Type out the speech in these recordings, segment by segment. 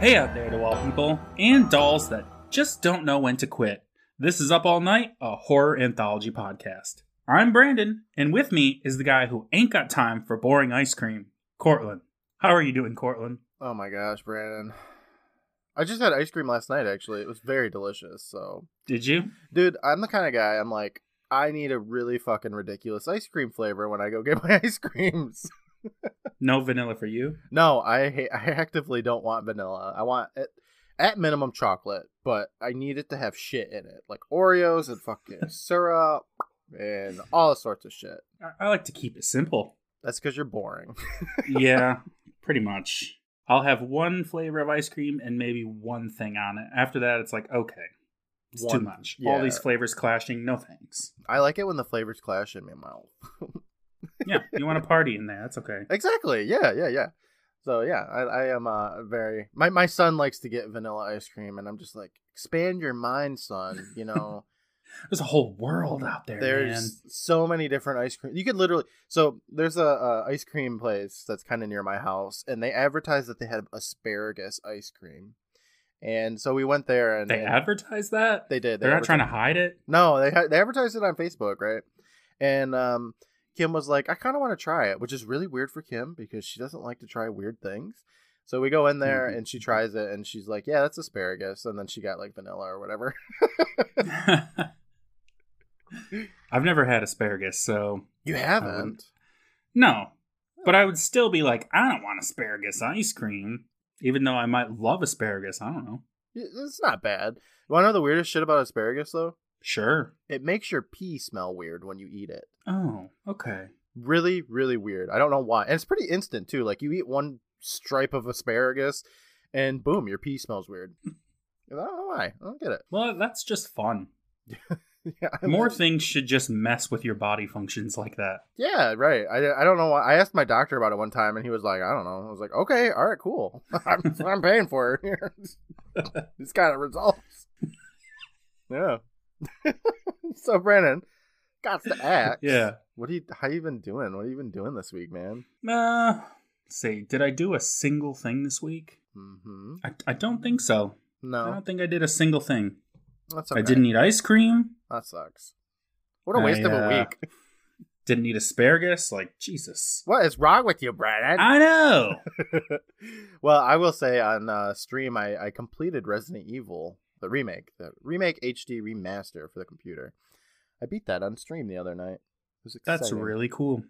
Hey out there to all people and dolls that just don't know when to quit. This is Up All Night, a horror anthology podcast. I'm Brandon, and with me is the guy who ain't got time for boring ice cream, Courtland. How are you doing, Courtland? Oh my gosh, Brandon. I just had ice cream last night actually. It was very delicious. So, Did you? dude, I'm the kind of guy I'm like I need a really fucking ridiculous ice cream flavor when I go get my ice creams. No vanilla for you? No, I ha- I actively don't want vanilla. I want it at minimum chocolate, but I need it to have shit in it, like Oreos and fucking syrup and all sorts of shit. I, I like to keep it simple. That's because you're boring. yeah, pretty much. I'll have one flavor of ice cream and maybe one thing on it. After that, it's like, okay, it's too One- much. All these flavors clashing, no thanks. I like it when the flavors clash in my mouth. Yeah, you want to party in there, that's okay. Exactly. Yeah, yeah, yeah. So yeah, I, I am uh, very my my son likes to get vanilla ice cream, and I'm just like, expand your mind, son. You know, There's a whole world out there, there's man. so many different ice cream. You could literally so there's a, a ice cream place that's kind of near my house, and they advertise that they had asparagus ice cream, and so we went there and They and advertise that? they did. They're not trying to hide it? No, they they advertised it on Facebook, right? And um, Kim was like, I kind of want to try it, which is really weird for Kim because she doesn't like to try weird things. So we go in there Mhm. and she tries it and she's like, Yeah, that's asparagus. And then she got like vanilla or whatever. I've never had asparagus, so You haven't? no. But I would still be like, I don't want asparagus ice cream, even though I might love asparagus. I don't know. It's not bad. You want to know the weirdest shit about asparagus though? Sure. It makes your pee smell weird when you eat it. Oh, okay. Really, really weird. I don't know why. And it's pretty instant too. Like you eat one stripe of asparagus and boom, your pee smells weird. Hmm. I don't know why. I don't get it. Well, that's just fun. Yeah, I More mean- things should just mess with your body functions like that. Yeah, right. I, I don't know why. I asked my doctor about it one time, and he was like, I don't know. I was like, okay, all right, cool. I'm, I'm paying for it kind of results. Yeah. so Brandon, got to ask. Yeah. What are you? How you been doing? What have you been doing this week, man? Uh, see, did I do a single thing this week? Mm-hmm. I, I don't think so. No, I don't think I did a single thing. that's okay. I didn't eat ice cream. That sucks. What a waste I, of a uh, week. Didn't eat asparagus. Like Jesus. What is wrong with you, Brandon? I know. well, I will say on uh, stream, I, I completed Resident Evil, the remake, the remake HD remaster for the computer. I beat that on stream the other night. It was That's really cool.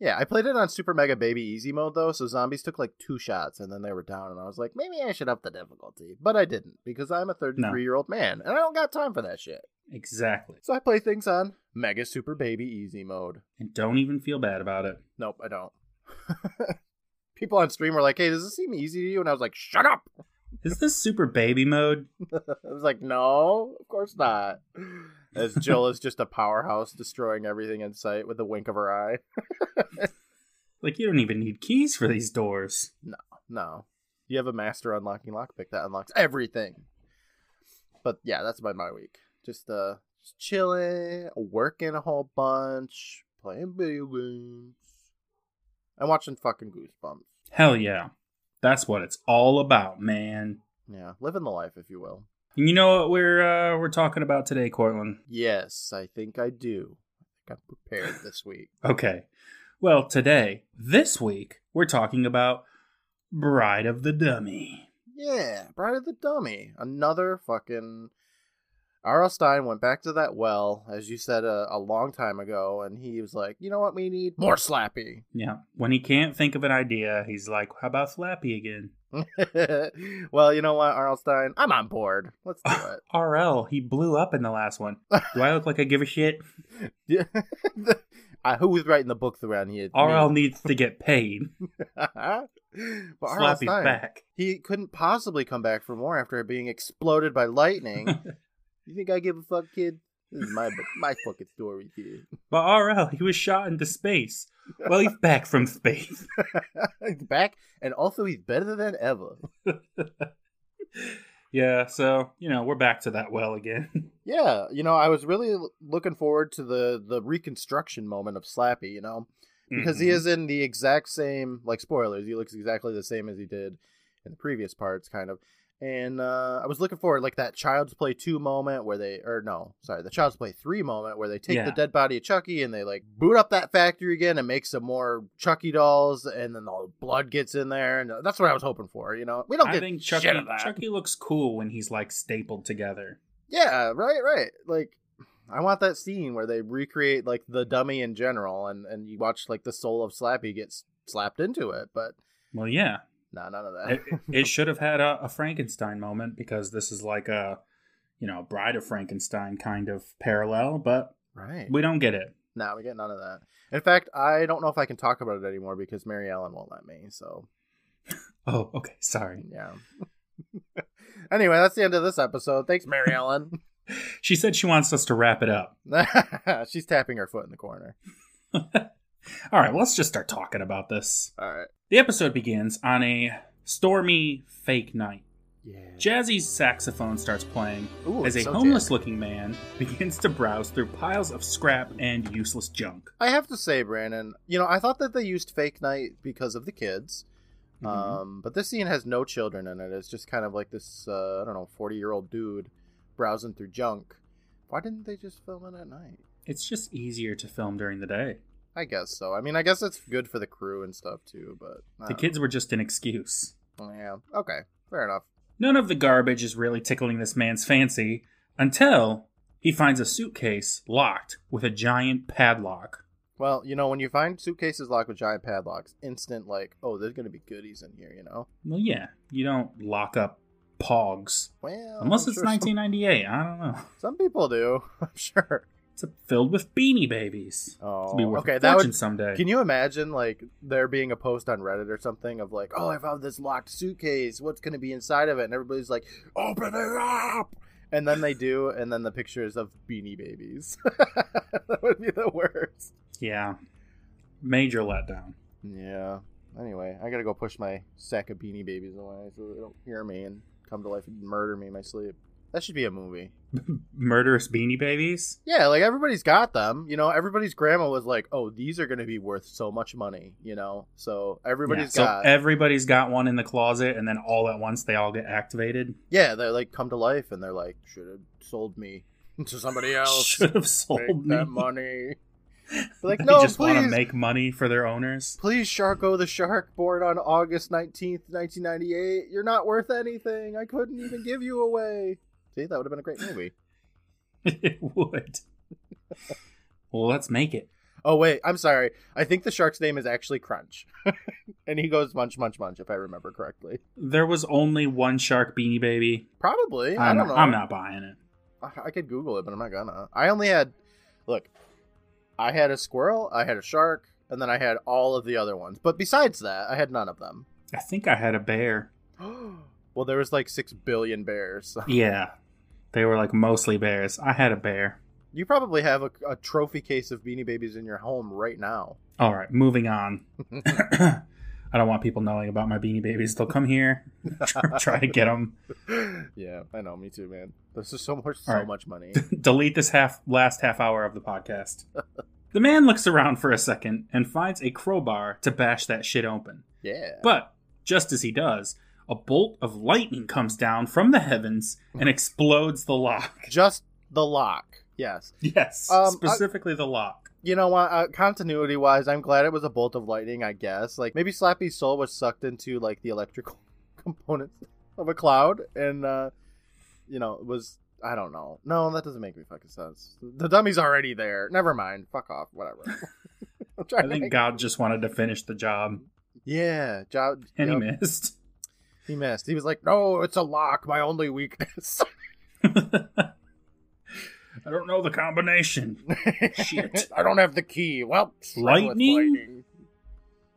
yeah. I played it on Super Mega Baby Easy mode though, so zombies took like two shots and then they were down, and I was like, maybe I should up the difficulty, but I didn't because I'm a 33 year old man and I don't got time for that shit. Exactly. So I play things on Mega Super Baby Easy mode. And don't even feel bad about it. Nope, I don't. People on stream were like, "Hey, does this seem easy to you?" And I was like, "Shut up." Is this super baby mode? I was like, no, of course not. As Jill is just a powerhouse destroying everything in sight with a wink of her eye. Like you don't even need keys for these doors. No. No. You have a master unlocking lockpick that unlocks everything. But yeah, that's about my week. Just uh just chilling, working a whole bunch, playing video games. And watching fucking goosebumps. Hell yeah. That's what it's all about, man. Yeah, living the life, if you will. And you know what we're uh, we're talking about today, Courtland? Yes, I think I do. I think I'm prepared this week. Okay. Well, today, this week, we're talking about Bride of the Dummy. Yeah, Bride of the Dummy. Another fucking. R.L. Stine went back to that well, as you said a, a long time ago, and he was like, you know what we need? More Slappy. Yeah. When he can't think of an idea, he's like, how about Slappy again? well, you know what, R.L. Stine? I'm on board. Let's do it. RL, he blew up in the last one. Do I look like I give a shit? Yeah. uh, who was writing the books around here? RL needs to get paid. but Stine, back. he couldn't possibly come back for more after being exploded by lightning. You think I give a fuck, kid? This is my my fucking story, kid. But RL, he was shot into space. Well, he's back from space. he's back, and also he's better than ever. Yeah, so, you know, we're back to that well again. Yeah, you know, I was really looking forward to the the reconstruction moment of Slappy. You know, because he Mhm. is in the exact same like spoilers. He looks exactly the same as he did in the previous parts, kind of. And uh, I was looking for like that Child's Play two moment where they, or no, sorry, the Child's Play three moment where they take Yeah. the dead body of Chucky and they like boot up that factory again and make some more Chucky dolls, and then all the blood gets in there, and that's what I was hoping for. You know, we don't I get think shit Chucky, of that. Chucky looks cool when he's like stapled together. Yeah, right, right. Like I want that scene where they recreate like the dummy in general and and you watch like the soul of Slappy gets slapped into it, but Well, yeah, nah, none of that. it, it should have had a, a Frankenstein moment because this is like a, you know, Bride of Frankenstein kind of parallel, but right. we don't get it. Nah, we get none of that. In fact, I don't know if I can talk about it anymore because Mary Ellen won't let me. So Oh, okay, sorry. yeah. anyway, that's the end of this episode. Thanks, Mary Ellen. She said she wants us to wrap it up. She's tapping her foot in the corner. All right, well, let's just start talking about this. All right. The episode begins on a stormy fake night. Yeah. Jazzy's saxophone starts playing Ooh, as a so homeless jazzy. looking man begins to browse through piles of scrap and useless junk. I have to say, Brandon, you know, I thought that they used fake night because of the kids. Mhm. Um, but this scene has no children in it. It's just kind of like this, uh, I don't know, 40 year old dude browsing through junk. Why didn't they just film it at night? It's just easier to film during the day. I guess so. I mean, I guess it's good for the crew and stuff too, but. The kids were just an excuse. know. Yeah. Okay. Fair enough. None of the garbage is really tickling this man's fancy until he finds a suitcase locked with a giant padlock. Well, you know, when you find suitcases locked with giant padlocks, instant, like, oh, there's going to be goodies in here, you know? Well, yeah, you don't lock up pogs. Well, Unless I'm it's sure some- 1998. I don't know. Some, people do, I'm sure. It's filled with beanie babies. Oh, be worth okay. That would someday. Can you imagine like there being a post on Reddit or something of like, oh, I found this locked suitcase. What's going to be inside of it? And everybody's like, open it up. And then they do, and then the pictures of beanie babies. that would be the worst. Yeah. Major letdown. Yeah. Anyway, I gotta go push my sack of beanie babies away so they don't hear me and come to life and murder me in my sleep. That should be a movie. Murderous beanie babies? Yeah, like everybody's got them. You know, everybody's grandma was like, "Oh, these are going to be worth so much money." You know, so everybody's Yeah, got. So everybody's got one in the closet, and then all at once they all get activated. yeah, they like come to life, and they're like, "Should have sold me to somebody else. Should have Make sold me. that money." They're like, they no, just want to make money for their owners. please, Sharko the Shark, born on August nineteenth, nineteen ninety eight. You're not worth anything. I couldn't even give you away. See, that would have been a great movie. it would. well, let's make it. Oh wait, I'm sorry. I think the shark's name is actually Crunch, and he goes munch, munch, munch, if I remember correctly. There was only one shark beanie baby. Probably. I I'm, don't know. I'm not buying it. I, I could Google it, but I'm not gonna. I only had, look, I had a squirrel, I had a shark, and then I had all of the other ones. But besides that, I had none of them. I think I had a bear. well, there was like six billion bears. Yeah. They were like mostly bears. I had a bear. You probably have a, a trophy case of Beanie Babies in your home right now. All right, moving on. I don't want people knowing about my beanie babies. They'll come here, try, to get them. yeah, I know. Me too, man. This is so much, so right. much money. Delete this half last half hour of the podcast. the man looks around for a second and finds a crowbar to bash that shit open. Yeah. But just as he does, a bolt of lightning comes down from the heavens and explodes the lock. just the lock. Yes. Yes, Um, I- specifically the lock. You know what? Uh, continuity wise, I'm glad it was a bolt of lightning. I guess like maybe Slappy's soul was sucked into like the electrical components of a cloud, and uh, you know it was. I don't know. No, that doesn't make any fucking sense. The dummy's already there. Never mind. Fuck off. Whatever. I think God just wanted to finish the job, Yeah, job. and yep, he missed. He missed. He was like, "No, it's a lock. My only weakness." I don't know the combination. Shit. I don't have the key. Well, Lightning? lightning.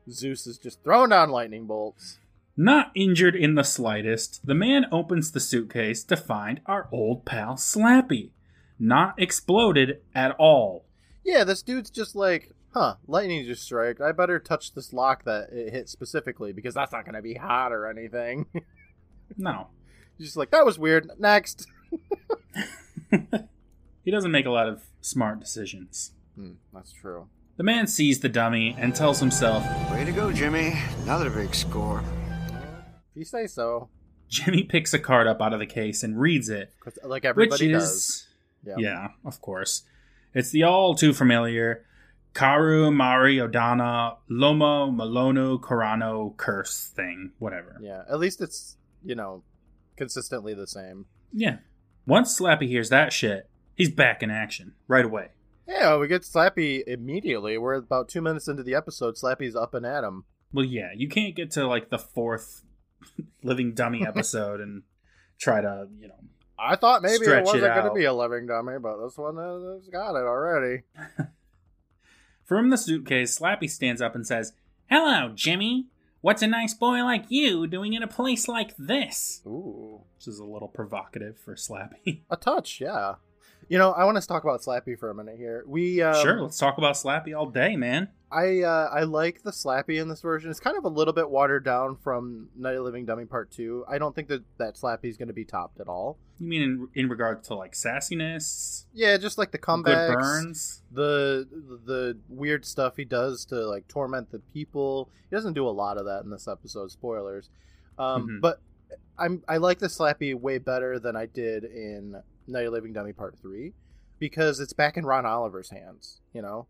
Zeus is just throwing down lightning bolts. Not injured in the slightest, the man opens the suitcase to find our old pal Slappy. Not exploded at all. Yeah, this dude's just like, huh, lightning just strike. I better touch this lock that it hit specifically because that's not going to be hot or anything. No. He's just like, that was weird. Next. he doesn't make a lot of smart decisions. Hmm, that's true. The man sees the dummy and tells himself, Way to go, Jimmy. Another big score. If you say so. Jimmy picks a card up out of the case and reads it. like everybody which does. Yeah. yeah, of course. It's the all too familiar Karu Mari Odana Lomo Malono Korano curse thing, whatever. Yeah. At least it's, you know, consistently the same. Yeah. Once Slappy hears that shit, he's back in action right away. Yeah, we get Slappy immediately. We're about two minutes into the episode. Slappy's up and at him. Well, yeah, you can't get to like the fourth living dummy episode and try to, you know, I thought maybe it it wasn't going to be a living dummy, but this one uh, has got it already. From the suitcase, Slappy stands up and says, Hello, Jimmy. What's a nice boy like you doing in a place like this? Ooh. Which is a little provocative for Slappy. A touch, yeah. You know, I want to talk about Slappy for a minute here. We um, sure, let's talk about Slappy all day, man. I uh, I like the Slappy in this version. It's kind of a little bit watered down from Night of Living Dummy Part Two. I don't think that that Slappy is going to be topped at all. You mean in, in regard to like sassiness, Yeah, just like the comebacks, burns? the the weird stuff he does to like torment the people. He doesn't do a lot of that in this episode. Spoilers, um, Mhm. but I'm I like the Slappy way better than I did in Night of Living Dummy Part Three because it's back in Ron Oliver's hands, you know,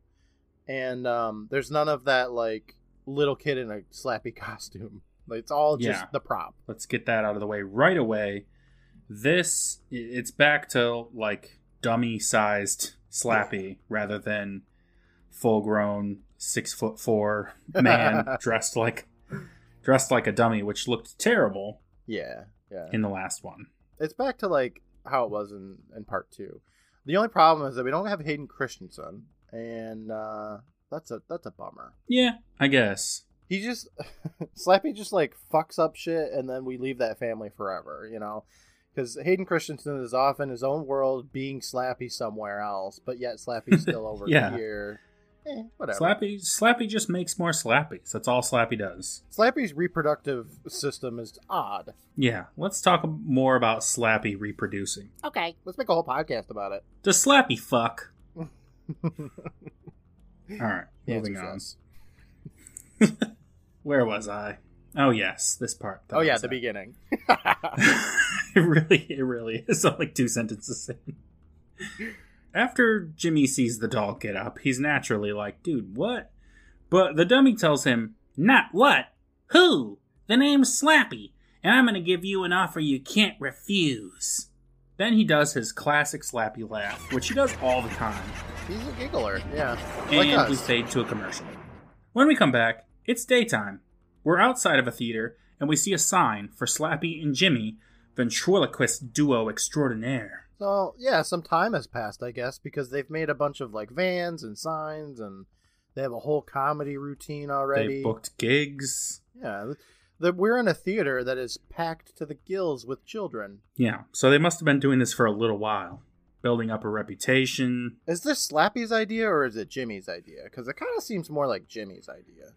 and um, there's none of that like little kid in a Slappy costume. Like, it's all just Yeah. the prop. Let's get that out of the way right away. This it's back to like dummy sized Slappy rather than full grown six foot four man dressed like dressed like a dummy, which looked terrible Yeah, yeah. in the last one. it's back to like how it was in, in part two. The only problem is that we don't have Hayden Christensen, and uh, that's a that's a bummer. Yeah, I guess. He just Slappy just like fucks up shit, and then we leave that family forever, you know. Because Hayden Christensen is off in his own world, being Slappy somewhere else, but yet Slappy's still over Yeah. here. Eh, whatever. Slappy Slappy just makes more Slappies. That's all Slappy does. Slappy's reproductive system is odd. Yeah, let's talk more about Slappy reproducing. Okay, let's make a whole podcast about it. Does Slappy fuck? All right, moving on. Where was I? Oh yes, this part. Oh yeah, the at. beginning. it really, it really is like two sentences in. After Jimmy sees the doll get up, he's naturally like, "Dude, what?" But the dummy tells him, "Not what? Who? The name's Slappy, and I'm gonna give you an offer you can't refuse." Then he does his classic Slappy laugh, which he does all the time. He's a giggler, yeah. Like and we fade to a commercial. When we come back, it's daytime. We're outside of a theater, and we see a sign for Slappy and Jimmy, ventriloquist duo extraordinaire. So yeah, some time has passed, I guess, because they've made a bunch of like vans and signs, and they have a whole comedy routine already. They've booked gigs. Yeah, th- the, we're in a theater that is packed to the gills with children. Yeah, so they must have been doing this for a little while, building up a reputation. Is this Slappy's idea or is it Jimmy's idea? Because it kind of seems more like Jimmy's idea.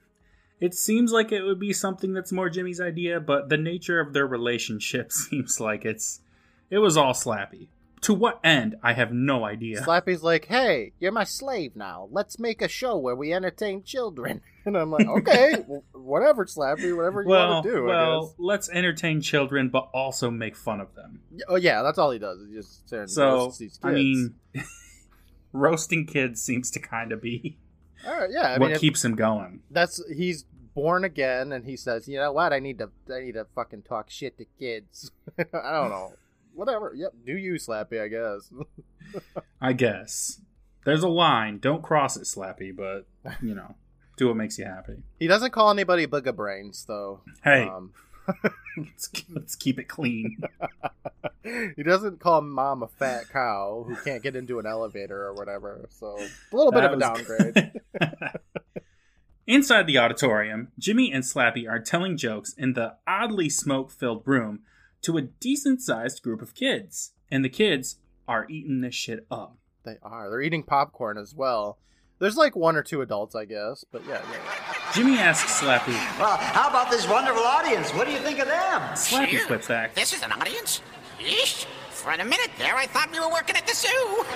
It seems like it would be something that's more Jimmy's idea, but the nature of their relationship seems like it's it was all Slappy. To what end, I have no idea. Slappy's like, "Hey, you're my slave now. Let's make a show where we entertain children." And I'm like, "Okay, whatever, Slappy, whatever you well, want to do." Well, let's entertain children, but also make fun of them. Oh yeah, that's all he does. He just sits there So, roasts these I mean, roasting kids seems to kind of be all right, yeah. I what mean, keeps him going. that's he's born again, and he says, "You know what? I need to, I need to fucking talk shit to kids." I don't know. Whatever. Yep. Do you, Slappy? I guess. I guess there's a line. Don't cross it, Slappy, but you know, do what makes you happy. he doesn't call anybody booger brains, though. Hey, Um, let's, let's keep it clean. he doesn't call mom a fat cow who can't get into an elevator or whatever. So a little bit of a downgrade. Inside the auditorium, Jimmy and Slappy are telling jokes in the oddly smoke filled room to a decent sized group of kids. And the kids are eating this shit up. they are. They're eating popcorn as well. There's like one or two adults, I guess, but yeah, yeah. yeah. Jimmy asks Slappy, Well, how about this wonderful audience? What do you think of them? Slappy Here? quips back, This is an audience? Yeesh. For a minute there, I thought we were working at the zoo.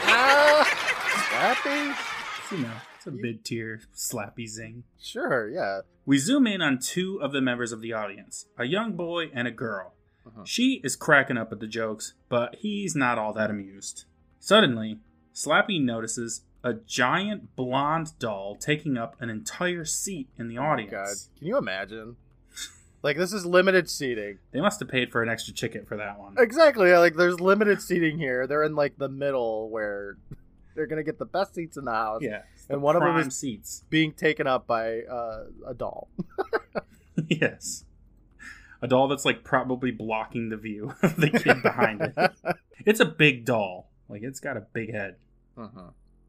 Ah, Slappy. you know, It's a mid tier slappy zing. Sure, yeah. We zoom in on two of the members of the audience a young boy and a girl. Uh-huh. She is cracking up at the jokes, but he's not all that amused. Suddenly, Slappy notices a giant blonde doll taking up an entire seat in the Oh audience. God, can you imagine? Like this is limited seating. They must have paid for an extra ticket for that one. Exactly. Like there's limited seating here. They're in like the middle where they're gonna get the best seats in the house. Yeah, And one of them is- seats. Being taken up by uh, a doll. yes, a doll that's like probably blocking the view of the kid behind it. It's a big doll. Like it's got a big head. hmm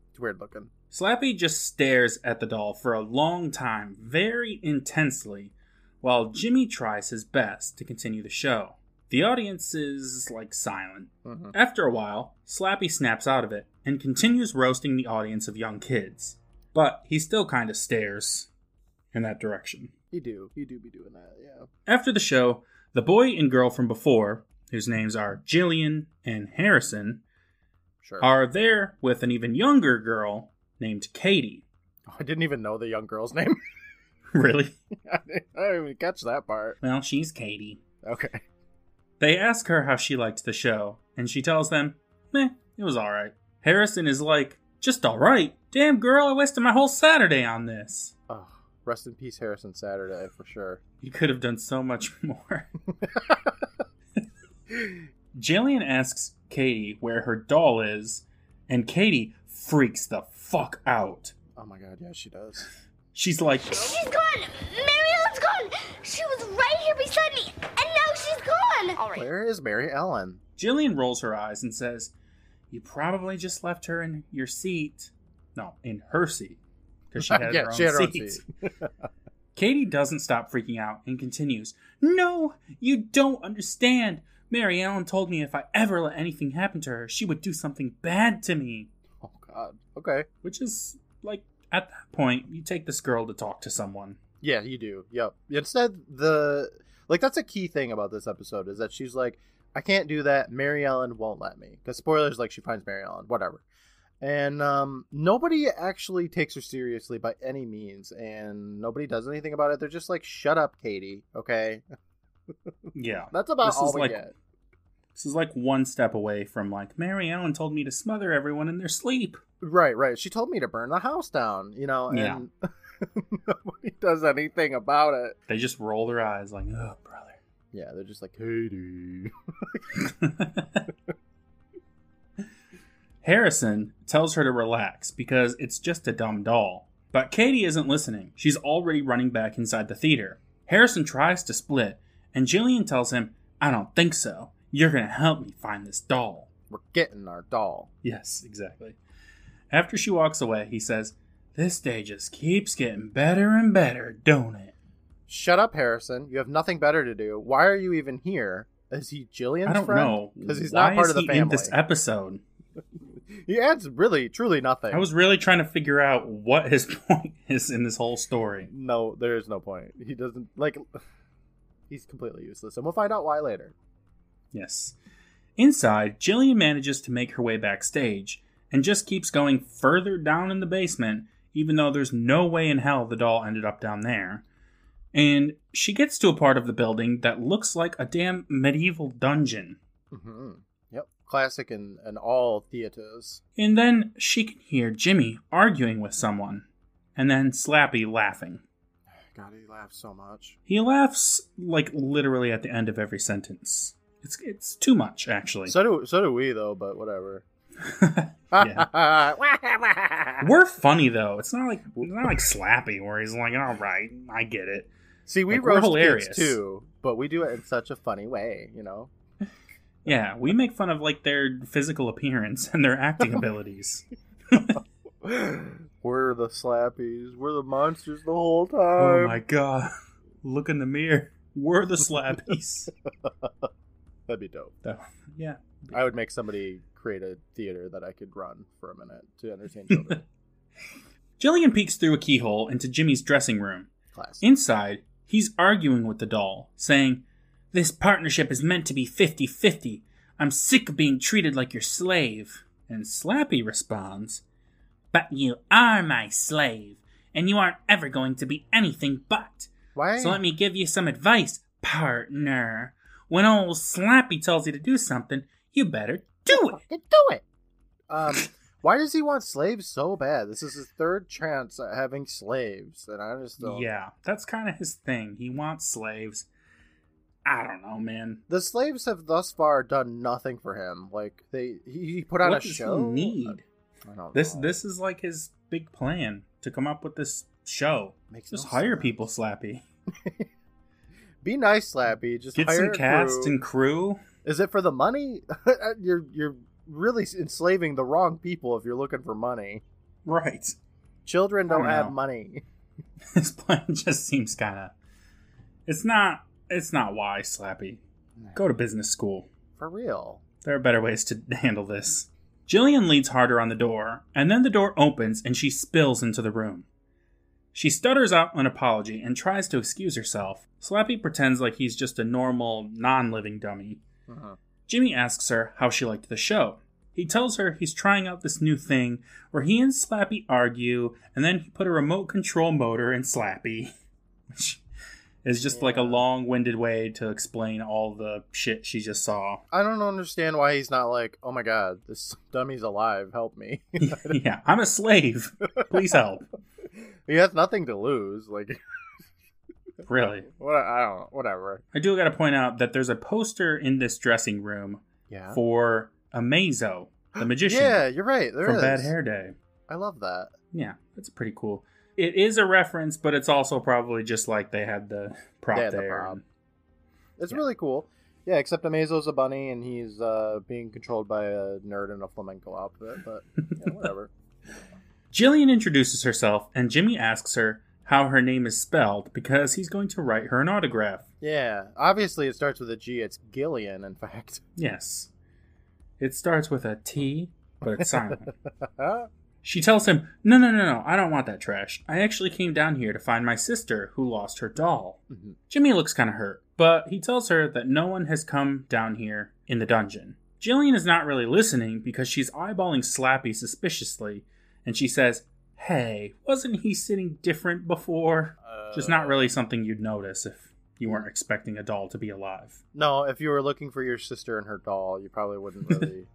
It's weird looking. Slappy just stares at the doll for a long time, very intensely, while Jimmy tries his best to continue the show. The audience is like silent. hmm After a while, Slappy snaps out of it and continues roasting the audience of young kids. But he still kind of stares in that direction. You do. You do be doing that. Yeah. After the show, the boy and girl from before, whose names are Jillian and Harrison, Sure. are there with an even younger girl named Katie. Oh, I didn't even know the young girl's name. really? I didn't I didn't even catch that part. Well, she's Katie. Okay. They ask her how she liked the show, and she tells them, meh, it was alright. Harrison is like, just alright? Damn girl, I wasted my whole Saturday on this. Rest in peace, Harrison Saturday for sure. You could have done so much more. Jillian asks Katie where her doll is, and Katie freaks the fuck out. Oh my god, yeah, she does. She's like, She's gone! Mary Ellen's gone! She was right here beside me, and now she's gone! All right. Where is Mary Ellen? Jillian rolls her eyes and says, You probably just left her in your seat. No, in her seat. Because she had Yeah, her own she had her own seat. seat. Katie doesn't stop freaking out and continues, No, you don't understand. Mary Ellen told me if I ever let anything happen to her, she would do something bad to me. Oh god. Okay. Which is, like, at that point, you take this girl to talk to someone. Yeah, you do. Yep. Instead, the like that's a key thing about this episode is that she's like, I can't do that. Mary Ellen won't let me. Because spoilers, like she finds Mary Ellen, whatever. And um, nobody actually takes her seriously by any means, and nobody does anything about it. They're just like, "Shut up, Katie." Okay, Yeah. that's about This all is we like- get. This is like one step away from, like, Mary Ellen told me to smother everyone in their sleep. Right, right. She told me to burn the house down. You know, Yeah. and nobody does anything about it. They just roll their eyes, like, oh, brother. Yeah, they're just like, Katie. Harrison tells her to relax because it's just a dumb doll. But Katie isn't listening. She's already running back inside the theater. Harrison tries to split, and Jillian tells him, I don't think so. You're going to help me find this doll. We're getting our doll. Yes, exactly. After she walks away, he says, This day just keeps getting better and better, don't it? Shut up, Harrison. You have nothing better to do. Why are you even here? Is he Jillian's friend? I don't friend? know. Because he's Why not part is of the he family. in this episode? he adds really, truly nothing. I was really trying to figure out what his point is in this whole story. No, there is no point. He doesn't like. He's completely useless, and we'll find out why later. Yes. Inside, Jillian manages to make her way backstage and just keeps going further down in the basement, even though there's no way in hell the doll ended up down there. And she gets to a part of the building that looks like a damn medieval dungeon. hmm Yep, classic in, in all theaters. And then she can hear Jimmy arguing with someone, and then Slappy laughing. God, he laughs so much. He laughs like literally at the end of every sentence. It's it's too much actually. So do so do we though, but whatever. We're funny though. It's not like it's not like Slappy where he's like, "All right, I get it." See, we Like, roast hilarious. kids too, but we do it in such a funny way, you know. Yeah, we make fun of like their physical appearance and their acting abilities. we're the slappies. We're the monsters the whole oh time. Oh my god! Look in the mirror. We're the Slappies. That'd be dope. Oh, yeah. I would make somebody create a theater that I could run for a minute to entertain children. Jillian peeks through a keyhole into Jimmy's dressing room. Class. Inside, he's arguing with the doll, saying, This partnership is meant to be 50 50. I'm sick of being treated like your slave. And Slappy responds, But you are my slave, and you aren't ever going to be anything but. Why? So let me give you some advice, partner. When old Slappy tells you to do something, you better do it. Do it. Um, why does he want slaves so bad? This is his third chance at having slaves, and I just don't. Yeah, that's kind of his thing. He wants slaves. I don't know, man. The slaves have thus far done nothing for him. Like they, he, he put on what a does show. he need? I don't This know. this is like his big plan to come up with this show. Makes Just no hire sense. people, Slappy. Be nice, Slappy. Just Get hire some cast crew. and crew. Is it for the money? you're you're really enslaving the wrong people if you're looking for money. Right. Children don't don't have money. this plan just seems kind of. It's not. It's not why, Slappy. Go to business school. For real. There are better ways to handle this. Jillian leans harder on the door, and then the door opens and she spills into the room. She stutters out an apology and tries to excuse herself. Slappy pretends like he's just a normal, non living dummy. Uh-huh. Jimmy asks her how she liked the show. He tells her he's trying out this new thing where he and Slappy argue, and then he put a remote control motor in Slappy. Which is just like a long winded way to explain all the shit she just saw. I don't understand why he's not like, oh my god, this dummy's alive. Help me. yeah, I'm a slave. Please help. he has nothing to lose. Like, Really. what? I don't. know. Whatever. I do got to point out that there's a poster in this dressing room Yeah. for Amazo, the magician Yeah, you're right. There from is. Bad Hare Day. I love that. Yeah, that's pretty cool. It is a reference, but it's also probably just like they had the prop had the there. prop. It's Yeah. really cool. Yeah, except Amazo's a bunny and he's uh, being controlled by a nerd in a flamenco outfit. But yeah, whatever. Jillian introduces herself, and Jimmy asks her how her name is spelled because he's going to write her an autograph. Yeah, obviously it starts with a G. It's Gillian, in fact. Yes. It starts with a T, but it's silent. She tells him, No, no, no, no, I don't want that trash. I actually came down here to find my sister who lost her doll. Mhm. Jimmy looks kind of hurt, but he tells her that no one has come down here in the dungeon. Jillian is not really listening because she's eyeballing Slappy suspiciously, and she says, Hey, wasn't he sitting different before? Just not really something you'd notice if you weren't expecting a doll to be alive. No, if you were looking for your sister and her doll, you probably wouldn't really.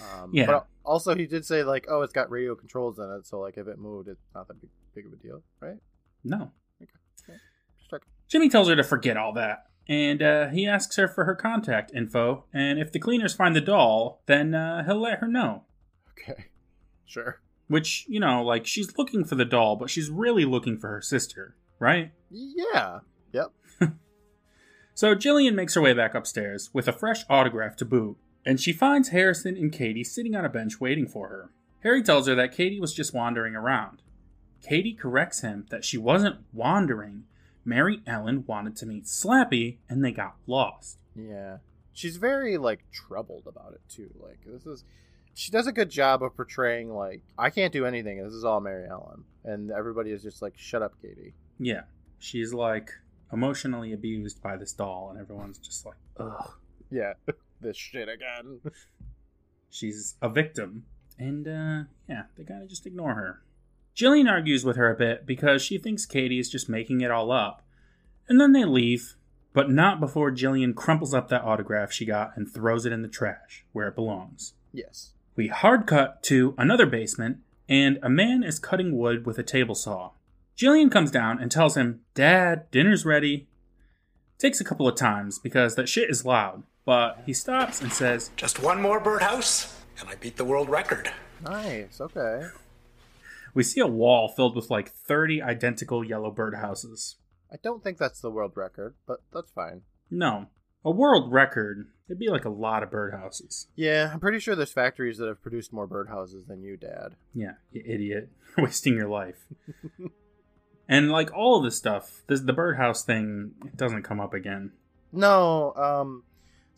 Um, Yeah. But also, he did say like, "Oh, it's got radio controls in it, so like if it moved, it's not that big, big of a deal, right?" No. Just checking. Jimmy tells her to forget all that, and uh, he asks her for her contact info, and if the cleaners find the doll, then uh, he'll let her know. Okay, sure. Which, you know, like, she's looking for the doll, but she's really looking for her sister, right? Yeah. Yep. So Jillian makes her way back upstairs with a fresh autograph to boot, and she finds Harrison and Katie sitting on a bench waiting for her. Harry tells her that Katie was just wandering around. Katie corrects him that she wasn't wandering. Mary Ellen wanted to meet Slappy, and they got lost. Yeah. She's very like troubled about it too. Like this is she does a good job of portraying like I can't do anything. This is all Mary Ellen, and everybody is just like, "Shut up, Katie." Yeah, she's like emotionally abused by this doll, and everyone's just like, ugh. Yeah, this shit again. She's a victim. And, uh, yeah, they gotta just ignore her. Jillian argues with her a bit because she thinks Katie is just making it all up. And then they leave, but not before Jillian crumples up that autograph she got and throws it in the trash, where it belongs. yes. We hard cut to another basement, and a man is cutting wood with a table saw. Jillian comes down and tells him, Dad, dinner's ready. Takes a couple of times because that shit is loud, but he stops and says, Just one more birdhouse, and I beat the world record. Nice. Okay. We see a wall filled with like 30 identical yellow birdhouses. I don't think that's the world record, but that's fine. No, a world record. It'd be like a lot of birdhouses. Yeah, I'm pretty sure there's factories that have produced more birdhouses than you, Dad. Yeah, you idiot. Wasting your life. and like all of this stuff, this the birdhouse thing it doesn't come up again. No, um,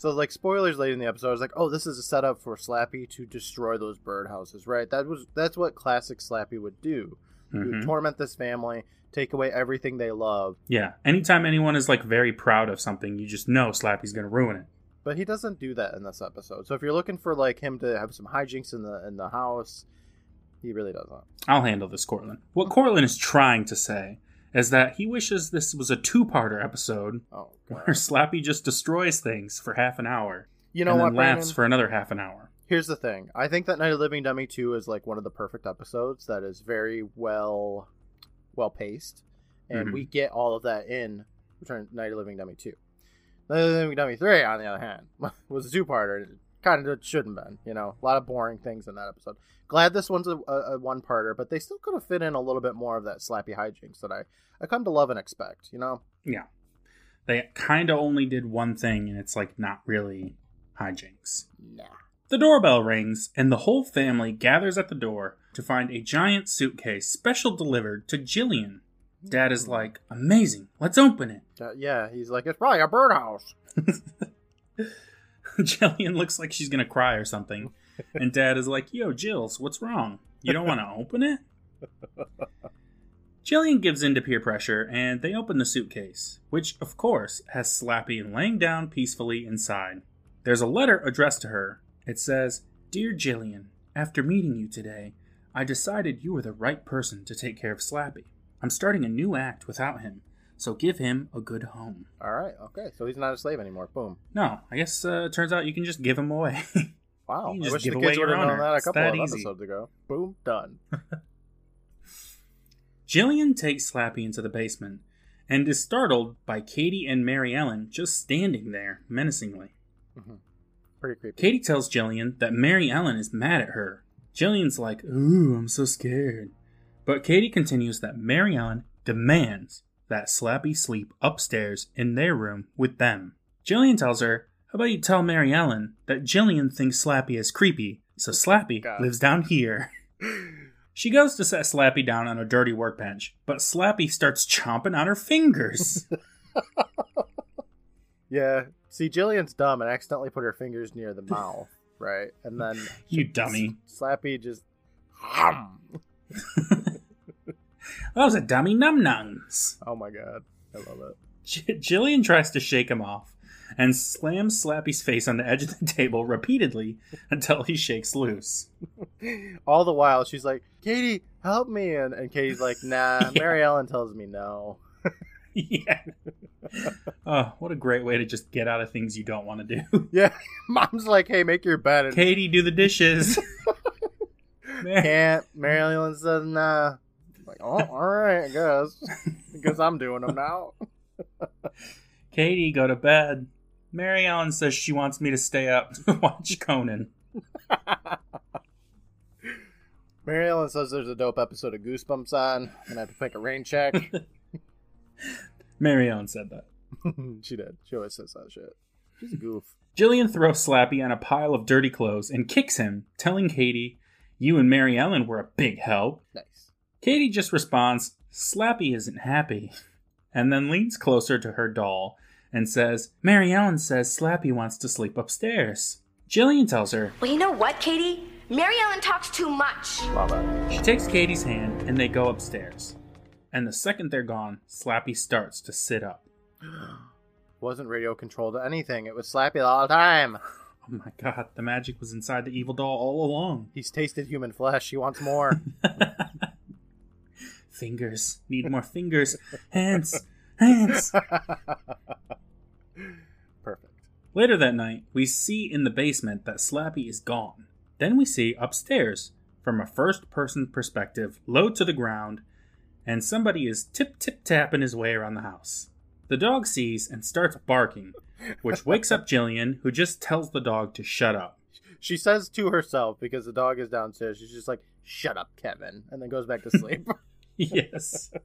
so like spoilers late in the episode, I was like, oh, this is a setup for Slappy to destroy those birdhouses, right? That was that's what classic Slappy would do. He would Mhm. torment this family, take away everything they love, Yeah, anytime anyone is like very proud of something, you just know Slappy's gonna ruin it. but he doesn't do that in this episode. So if you're looking for like him to have some hijinks in the in the house, he really doesn't. I'll handle this, Courtland. What Courtland is trying to say is that he wishes this was a two-parter episode Oh, where Slappy just destroys things for half an hour You know and what, then Brandon? laughs for another half an hour. Here's the thing. I think that Night of Living Dummy 2 is like one of the perfect episodes that is very well well paced. And Mhm. we get all of that in Return Night of Living Dummy 2. Night of Living Dummy 3, on the other hand, was a two parter. Kind of shouldn't have been, you know. A lot of boring things in that episode. Glad this one's a, a, a one parter, but they still could have fit in a little bit more of that slappy hijinks that I, I come to love and expect, you know? Yeah. They kind of only did one thing, and it's like not really hijinks. Nah. The doorbell rings, and the whole family gathers at the door to find a giant suitcase special delivered to Jillian. Dad is like, Amazing, let's open it. Uh, yeah, he's like, it's probably a birdhouse. Jillian looks like she's gonna cry or something, and Dad is like, Yo, Jills, what's wrong? You don't want to open it? Jillian gives in to peer pressure, and they open the suitcase, which, of course, has Slappy laying down peacefully inside. There's a letter addressed to her. It says, Dear Jillian, after meeting you today, I decided you were the right person to take care of Slappy. I'm starting a new act without him, so give him a good home. All right, okay. So he's not a slave anymore. Boom. No, I guess uh, it turns out you can just give him away. Wow. You can I just wish give the away kids would your have known honor. that a It's couple that of easy. episodes ago. Boom, done. Jillian takes Slappy into the basement and is startled by Katie and Mary Ellen just standing there menacingly. Pretty creepy. Katie tells Jillian that Mary Ellen is mad at her. Jillian's like, Ooh, I'm so scared. But Katie continues that Mary Ellen demands that Slappy sleep upstairs in their room with them. Jillian tells her, How about you tell Mary Ellen that Jillian thinks Slappy is creepy, so Slappy God. lives down here. She goes to set Slappy down on a dirty workbench, but Slappy starts chomping on her fingers. Yeah. See, Jillian's dumb and accidentally put her fingers near the mouth, right? And then you dummy. Slappy just. Oh, hum. Those are dummy num nuns. Oh my god. I love it. J- Jillian tries to shake him off and slams Slappy's face on the edge of the table repeatedly until he shakes loose. All the while, she's like, Katie, help me. And, and Katie's like, nah, Mary Ellen tells me no. yeah. Oh, what a great way to just get out of things you don't want to do. Yeah. Mom's like, hey, make your bed. And Katie, do the dishes. Can't. Mary Ellen says, nah. I'm like, oh, all right, I guess. Because I'm doing them now. Katie, go to bed. Mary Ellen says she wants me to stay up to watch Conan. Mary Ellen says there's a dope episode of Goosebumps on, and I have to make a rain check. Mary Ellen said that. she did. She always says that shit. She's a goof. Jillian throws Slappy on a pile of dirty clothes and kicks him, telling Katie, You and Mary Ellen were a big help. Nice. Katie just responds, Slappy isn't happy, and then leans closer to her doll and says, Mary Ellen says Slappy wants to sleep upstairs. Jillian tells her, Well, you know what, Katie? Mary Ellen talks too much. Love. She takes Katie's hand and they go upstairs. And the second they're gone, Slappy starts to sit up. Wasn't radio controlled or anything. It was Slappy all the whole time. Oh my god, the magic was inside the evil doll all along. He's tasted human flesh. He wants more. Fingers. Need more fingers. Hands. Hands. Perfect. Later that night, we see in the basement that Slappy is gone. Then we see upstairs, from a first person perspective, low to the ground, and somebody is tip tip tapping his way around the house. The dog sees and starts barking, which wakes up Jillian, who just tells the dog to shut up. She says to herself, because the dog is downstairs, she's just like, shut up, Kevin. And then goes back to sleep. Yes.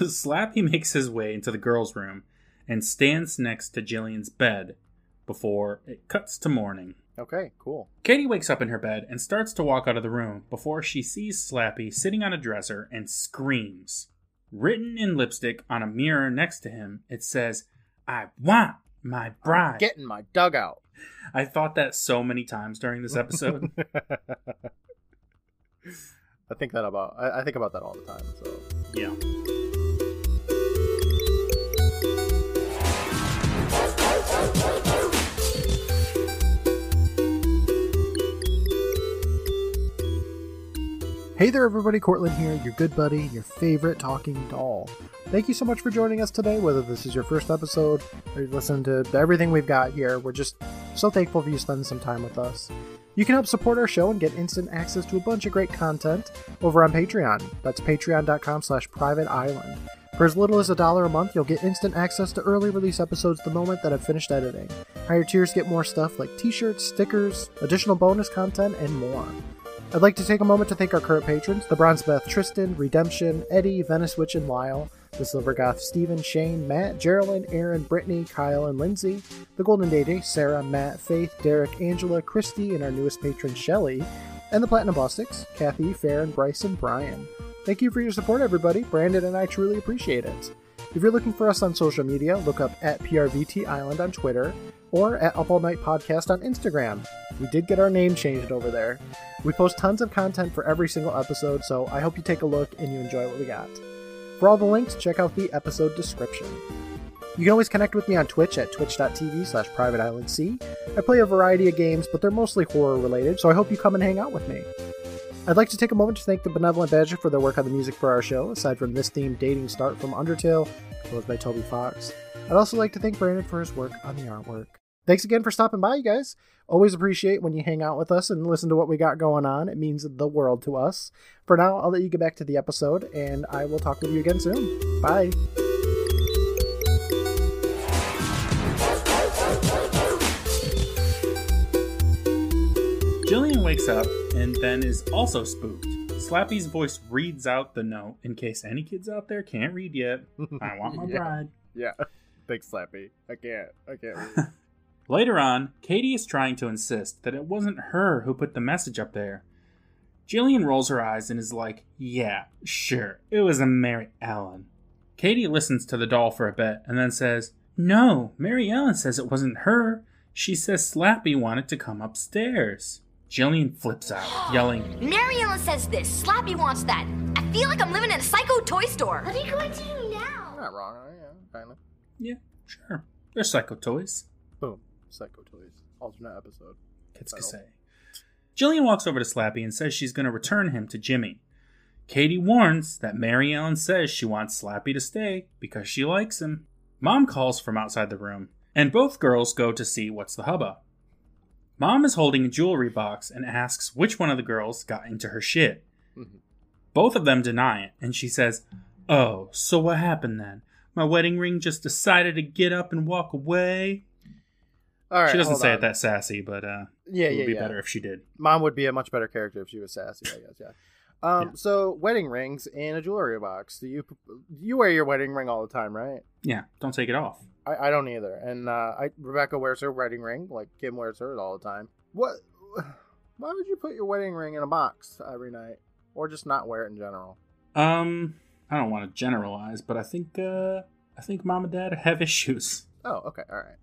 Slappy makes his way into the girls' room and stands next to Jillian's bed before it cuts to morning. okay, cool. Katie wakes up in her bed and starts to walk out of the room before she sees Slappy sitting on a dresser and screams. Written in lipstick on a mirror next to him, it says, I want my bride. Get in my dugout. I thought that so many times during this episode. I think that about I, I think about that all the time. So yeah. Hey there, everybody. Courtland here, your good buddy, your favorite talking doll. Thank you so much for joining us today. Whether this is your first episode or you've listened to everything we've got here, we're just so thankful for you spending some time with us. You can help support our show and get instant access to a bunch of great content over on Patreon. That's patreon.com slash private island. For as little as a dollar a month, you'll get instant access to early release episodes the moment that I've finished editing. Higher tiers get more stuff like t-shirts, stickers, additional bonus content, and more. I'd like to take a moment to thank our current patrons, the Bronzebeth Tristan, Redemption, Eddie, Venice Witch and Lyle, the Silver Goth Stephen, Shane, Matt, Geraldine, Aaron, Brittany, Kyle, and Lindsay, the Golden Day Sarah, Matt, Faith, Derek, Angela, Christy, and our newest patron Shelly, and the Platinum Bustics, Kathy, Farron, Bryce, and Brian. Thank you for your support, everybody. Brandon and I truly appreciate it. If you're looking for us on social media, look up at PRVT Island on Twitter or at Up All Night Podcast on Instagram. We did get our name changed over there. We post tons of content for every single episode, so I hope you take a look and you enjoy what we got. For all the links, check out the episode description. You can always connect with me on Twitch at twitch.tv slash privateislandc. I play a variety of games, but they're mostly horror related, so I hope you come and hang out with me. I'd like to take a moment to thank the Benevolent Badger for their work on the music for our show, aside from this theme, Dating Start from Undertale, composed by Toby Fox. I'd also like to thank Brandon for his work on the artwork. Thanks again for stopping by, you guys. Always appreciate when you hang out with us and listen to what we got going on. It means the world to us. For now, I'll let you get back to the episode, and I will talk with you again soon. Bye. Jillian wakes up and then is also spooked. Slappy's voice reads out the note in case any kids out there can't read yet. I want my Yeah. bride. Yeah. Thanks, Slappy. I can't. I can't. Later on, Katie is trying to insist that it wasn't her who put the message up there. Jillian rolls her eyes and is like, Yeah, sure, it was a Mary Ellen. Katie listens to the doll for a bit and then says, No, Mary Ellen says it wasn't her. She says Slappy wanted to come upstairs. Jillian flips out, yelling, Mary Ellen says this. Slappy wants that. I feel like I'm living in a psycho toy store. What are you going to do now? Not wrong. Yeah, kind of. Yeah, sure. They're psycho toys. Boom. Psycho Toys. Alternate episode. Kids Title. say. Jillian walks over to Slappy and says she's going to return him to Jimmy. Katie warns that Mary Ellen says she wants Slappy to stay because she likes him. Mom calls from outside the room, and both girls go to see what's the hubba. Mom is holding a jewelry box and asks which one of the girls got into her shit. Mhm. Both of them deny it, and she says, Oh, so what happened then? My wedding ring just decided to get up and walk away? All right. she doesn't say on. it that sassy, but uh, Yeah, it would yeah, be yeah. better if she did. Mom would be a much better character if she was sassy, I guess. Yeah. Um. Yeah. So wedding rings in a jewelry box. Do you you wear your wedding ring all the time, right? Yeah, don't take it off. I, I don't either. And uh, I Rebecca wears her wedding ring like Kim wears hers all the time. What? Why would you put your wedding ring in a box every night, or just not wear it in general? Um, I don't want to generalize, but I think uh, I think mom and dad have issues. Oh, okay, all right.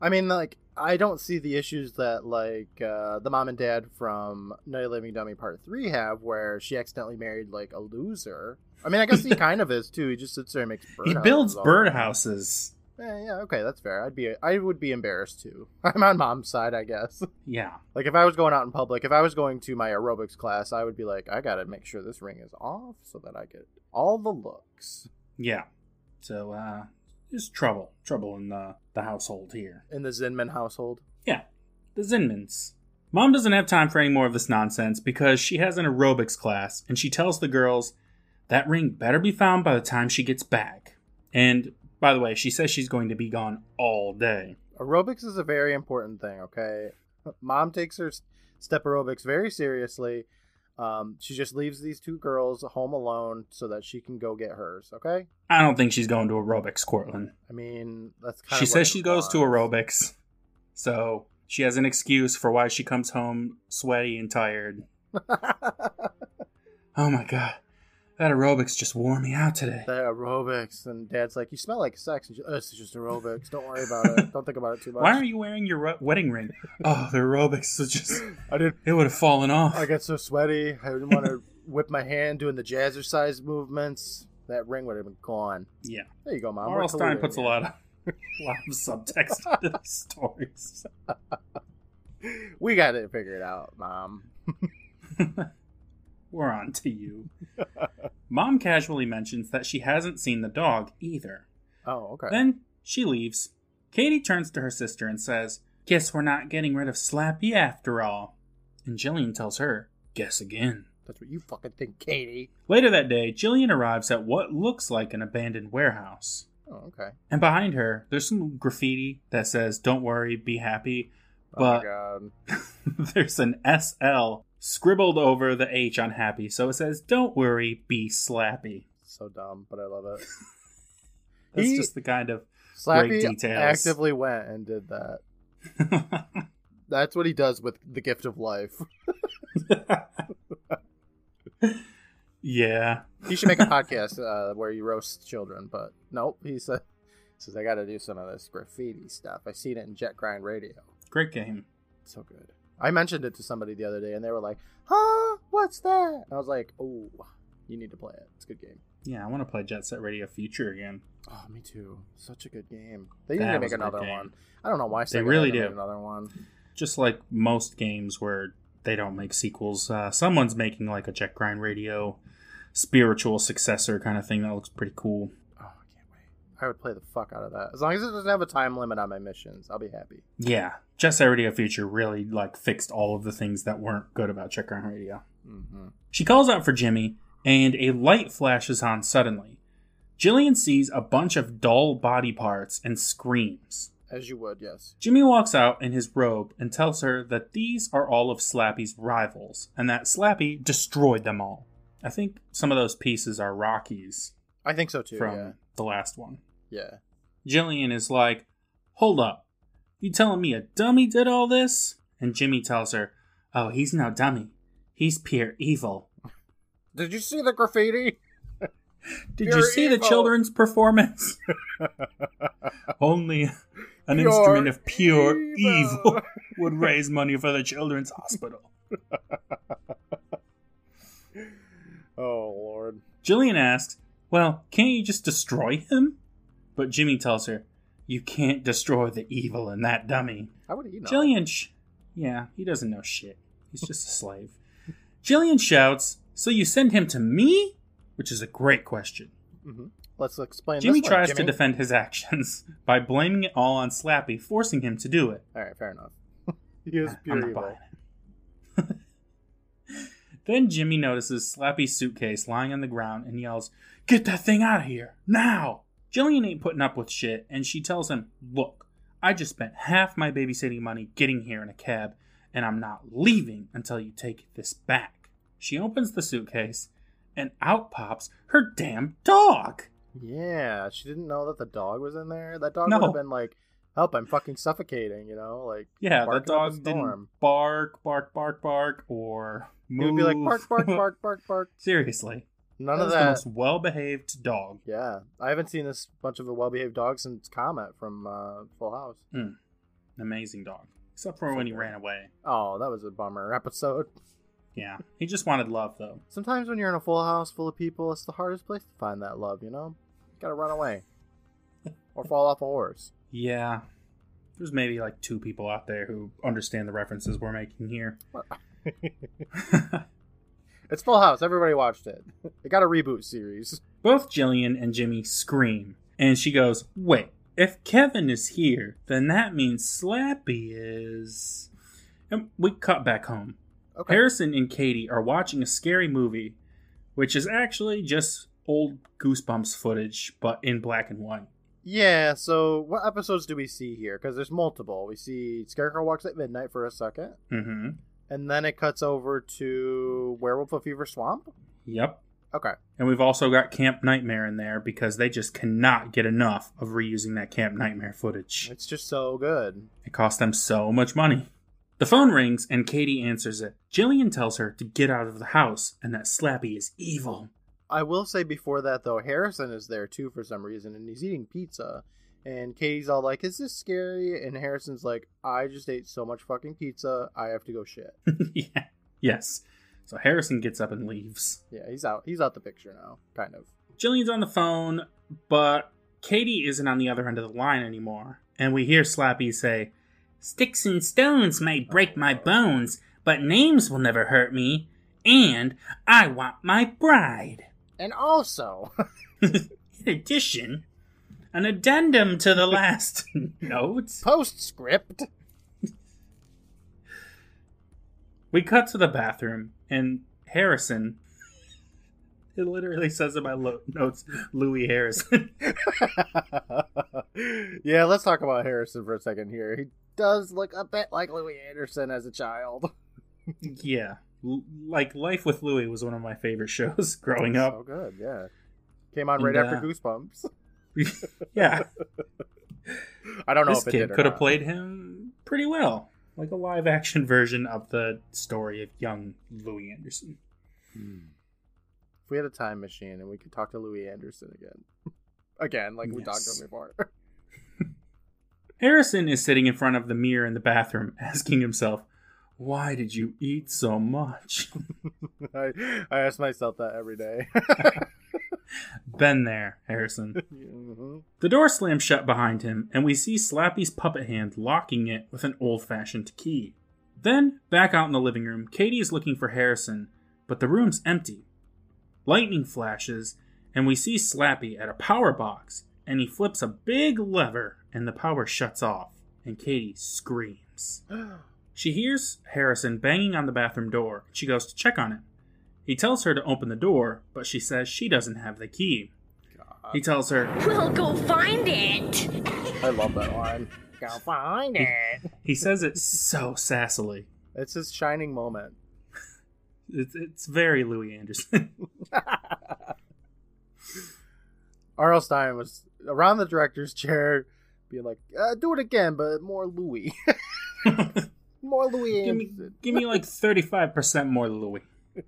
I mean, like, I don't see the issues that like uh, the mom and dad from Night Living Dummy Part Three have, where she accidentally married like a loser. I mean, I guess he kind of is too. He just sits there and makes. he builds birdhouses. Yeah, yeah, okay, that's fair. I'd be, I would be embarrassed too. I'm on mom's side, I guess. Yeah, Like if I was going out in public, if I was going to my aerobics class, I would be like, I gotta make sure this ring is off so that I get all the looks yeah. So uh, there's trouble, trouble in the the household here. in the Zinman household. Yeah, the Zinmans. Mom doesn't have time for any more of this nonsense because she has an aerobics class, and she tells the girls that ring better be found by the time she gets back. And by the way, she says she's going to be gone all day. Aerobics is a very important thing. Okay, mom takes her step aerobics very seriously. Um, she just leaves these two girls home alone so that she can go get hers. Okay, I don't think she's going to aerobics, Courtland. I mean that's kind She says she goes to aerobics, so she has an excuse for why she comes home sweaty and tired. Oh my god, that aerobics just wore me out today. the aerobics, and Dad's like, "You smell like sex." And she, oh, it's just aerobics. Don't worry about it. Don't think about it too much. Why are you wearing your ro- wedding ring? Oh, the aerobics was just, I didn't. it would have fallen off. I got so sweaty. I didn't want to whip my hand doing the jazzercise movements. That ring would have been gone. Yeah. There you go, mom. R.L. Stine puts a lot of, a lot of subtext into these stories. We got to figure it figured out, mom. We're on to you. Mom casually mentions that she hasn't seen the dog either. Oh, okay. Then she leaves. Katie turns to her sister and says, Guess we're not getting rid of Slappy after all. And Jillian tells her, Guess again. That's what you fucking think, Katie. Later that day, Jillian arrives at what looks like an abandoned warehouse. Oh, okay. And behind her, there's some graffiti that says, Don't worry, be happy. Oh But god. there's an SL scribbled over the H on happy. So it says, Don't worry, be slappy. So dumb, but I love it. That's He- just the kind of. Slappy details. actively went and did that. That's what he does with the gift of life. yeah. He should make a podcast uh, where he roasts children, but nope. He said, says I got to do some of this graffiti stuff. I seen it in Jet Grind Radio. Great game. So good. I mentioned it to somebody the other day, and they were like, "Huh? What's that?" And I was like, "Oh, you need to play it. It's a good game." Yeah, I want to play Jet Set Radio Future again. Oh, me too. Such a good game. They need That to make another one. I don't know why They Sega really hasn't do. another one. Just like most games where they don't make sequels, uh, someone's making like a Jet Grind Radio spiritual successor kind of thing that looks pretty cool. I can't wait. I would play the fuck out of that. As long as it doesn't have a time limit on my missions, I'll be happy. Yeah, Set Radio Future really like fixed all of the things that weren't good about Grind Radio. Mm-hmm. She calls out for Jimmy, and a light flashes on suddenly. Jillian sees a bunch of dull body parts and screams. As you would, yes. Jimmy walks out in his robe and tells her that these are all of Slappy's rivals, and that Slappy destroyed them all. I think some of those pieces are Rocky's I think so too. from the last one. Yeah. Jillian is like, Hold up. You telling me a dummy did all this? And Jimmy tells her, Oh, he's no dummy. He's pure evil. Did you see the graffiti? Did Pure you see the children's performance? Only an Pure instrument of pure evil. evil would raise money for the children's hospital. Oh lord. Jillian asks, Well, can't you just destroy him? But Jimmy tells her, You can't destroy the evil in that dummy. How would he know? Jillian, sh- yeah, he doesn't know shit. He's just a slave. Jillian shouts, So you send him to me? Which is a great question. Mm-hmm. Let's explain. Jimmy one, tries to defend his actions by blaming it all on Slappy, forcing him to do it. All right, fair enough. he is pure evil. then Jimmy notices Slappy's suitcase lying on the ground and yells, Get that thing out of here, now! Jillian ain't putting up with shit, and she tells him, Look, I just spent half my babysitting money getting here in a cab, and I'm not leaving until you take this back. She opens the suitcase, and out pops her damn dog! Yeah, she didn't know that the dog was in there. That dog No. would have been like, "Help! I'm fucking suffocating." You know, like Yeah, the barking up a dog didn't bark, bark, bark, bark, or move. would be like, "Bark, bark, bark, bark, bark." Seriously. None That of is the that. most well-behaved dog. Yeah, I haven't seen this bunch of a well-behaved dog since Comet from uh, Full House. An amazing dog. Except for when he ran away. Oh, that was a bummer episode. Yeah. He just wanted love, though. Sometimes when you're in a full house full of people, it's the hardest place to find that love. You know, gotta run away or fall off a horse. Yeah. There's maybe like two people out there who understand the references we're making here. It's Full House. Everybody watched it. It got a reboot series. Both Jillian and Jimmy scream. And she goes, Wait, if Kevin is here, then that means Slappy is. And we cut back home. Okay. Harrison and Katie are watching a scary movie, which is actually just old Goosebumps footage, but in black and white. Yeah. So, what episodes do we see here? Because there's multiple. We see Scarecrow walks at midnight for a second, Mm-hmm. And then it cuts over to Werewolf of Fever Swamp. Yep. Okay. And we've also got Camp Nightmare in there because they just cannot get enough of reusing that Camp Nightmare footage. It's just so good. It cost them so much money. The phone rings and Katie answers it. Jillian tells her to get out of the house and that Slappy is evil. I will say before that though, Harrison is there too for some reason, and he's eating pizza. And Katie's all like, "Is this scary?" And Harrison's like, "I just ate so much fucking pizza, I have to go shit." yeah. Yes. So Harrison gets up and leaves. yeah, he's out. He's out the picture now, kind of. Jillian's on the phone, but Katie isn't on the other end of the line anymore. And we hear Slappy say, Sticks and stones may break my oh, bones, but names will never hurt me. And I want my bride. And also, In addition, an addendum to the last note. postscript. We cut to the bathroom, and Harrison. It literally says in my lo- notes, Louie Harrison. yeah, let's talk about Harrison for a second here. He does look a bit like Louie Anderson as a child. yeah, L- like Life with Louie was one of my favorite shows growing up. So good, yeah. Came on right And, after uh, Goosebumps. yeah, I don't know this if it kid could have played him pretty well, like a live action version of the story of young Louie Anderson. Hmm. If we had a time machine and we could talk to Louie Anderson again, again, like we talked to Yes. him before. Harrison is sitting in front of the mirror in the bathroom, asking himself, "Why did you eat so much?" I, I ask myself that every day. Been there, Harrison. The door slams shut behind him, and we see Slappy's puppet hand locking it with an old fashioned key. Then, back out in the living room, Katie is looking for Harrison, but the room's empty. Lightning flashes, and we see Slappy at a power box, and he flips a big lever, and the power shuts off, and Katie screams. She hears Harrison banging on the bathroom door, and she goes to check on him. He tells her to open the door, but she says she doesn't have the key. He tells her, We'll go find it. I love that line. Go find it. He says it so sassily. It's his shining moment. It's, it's very Louie Anderson. R.L. Stine was around the director's chair, being like, uh, "Do it again, but more Louie, more Louie give, me, Anderson." give me like 35% more Louie.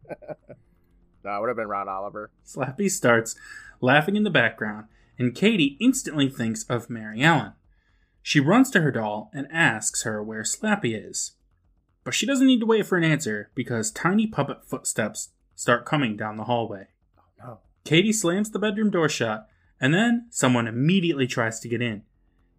It would have been Ron Oliver. Slappy starts laughing in the background, and Katie instantly thinks of Mary Ellen. She runs to her doll and asks her where Slappy is. But she doesn't need to wait for an answer because tiny puppet footsteps start coming down the hallway. Oh, No. Katie slams the bedroom door shut, and then someone immediately tries to get in.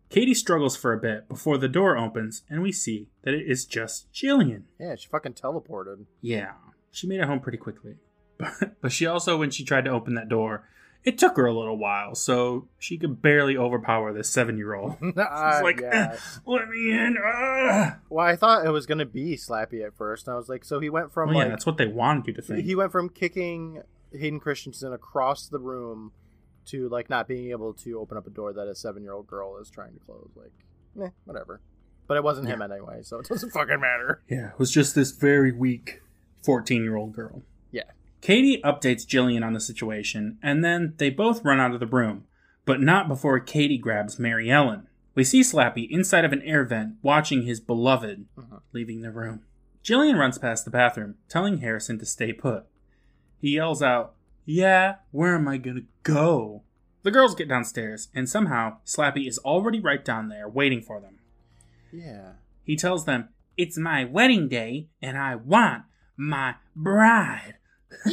Katie struggles for a bit before the door opens, and we see that it is just Jillian. Yeah, she fucking teleported. Yeah, she made it home pretty quickly. But, but she also, when she tried to open that door, it took her a little while, so she could barely overpower this seven year old. She's Uh, like, yeah. let me in. ah." Well, I thought it was gonna be Slappy at first, and I was like, so he went from Well, yeah, like that's what they wanted you to think. he went from kicking Hayden Christensen across the room to like not being able to open up a door that a seven-year-old girl is trying to close. Like, eh, whatever. But it wasn't him anyway, so it doesn't fucking matter. Yeah, it was just this very weak 14 year old girl. Yeah. Katie updates Jillian on the situation, and then they both run out of the room, but not before Katie grabs Mary Ellen. We see Slappy inside of an air vent watching his beloved uh-huh. leaving the room. Jillian runs past the bathroom, telling Harrison to stay put. He yells out, Yeah, where am I gonna go? The girls get downstairs, and somehow Slappy is already right down there waiting for them. Yeah. He tells them, It's my wedding day, and I want my bride.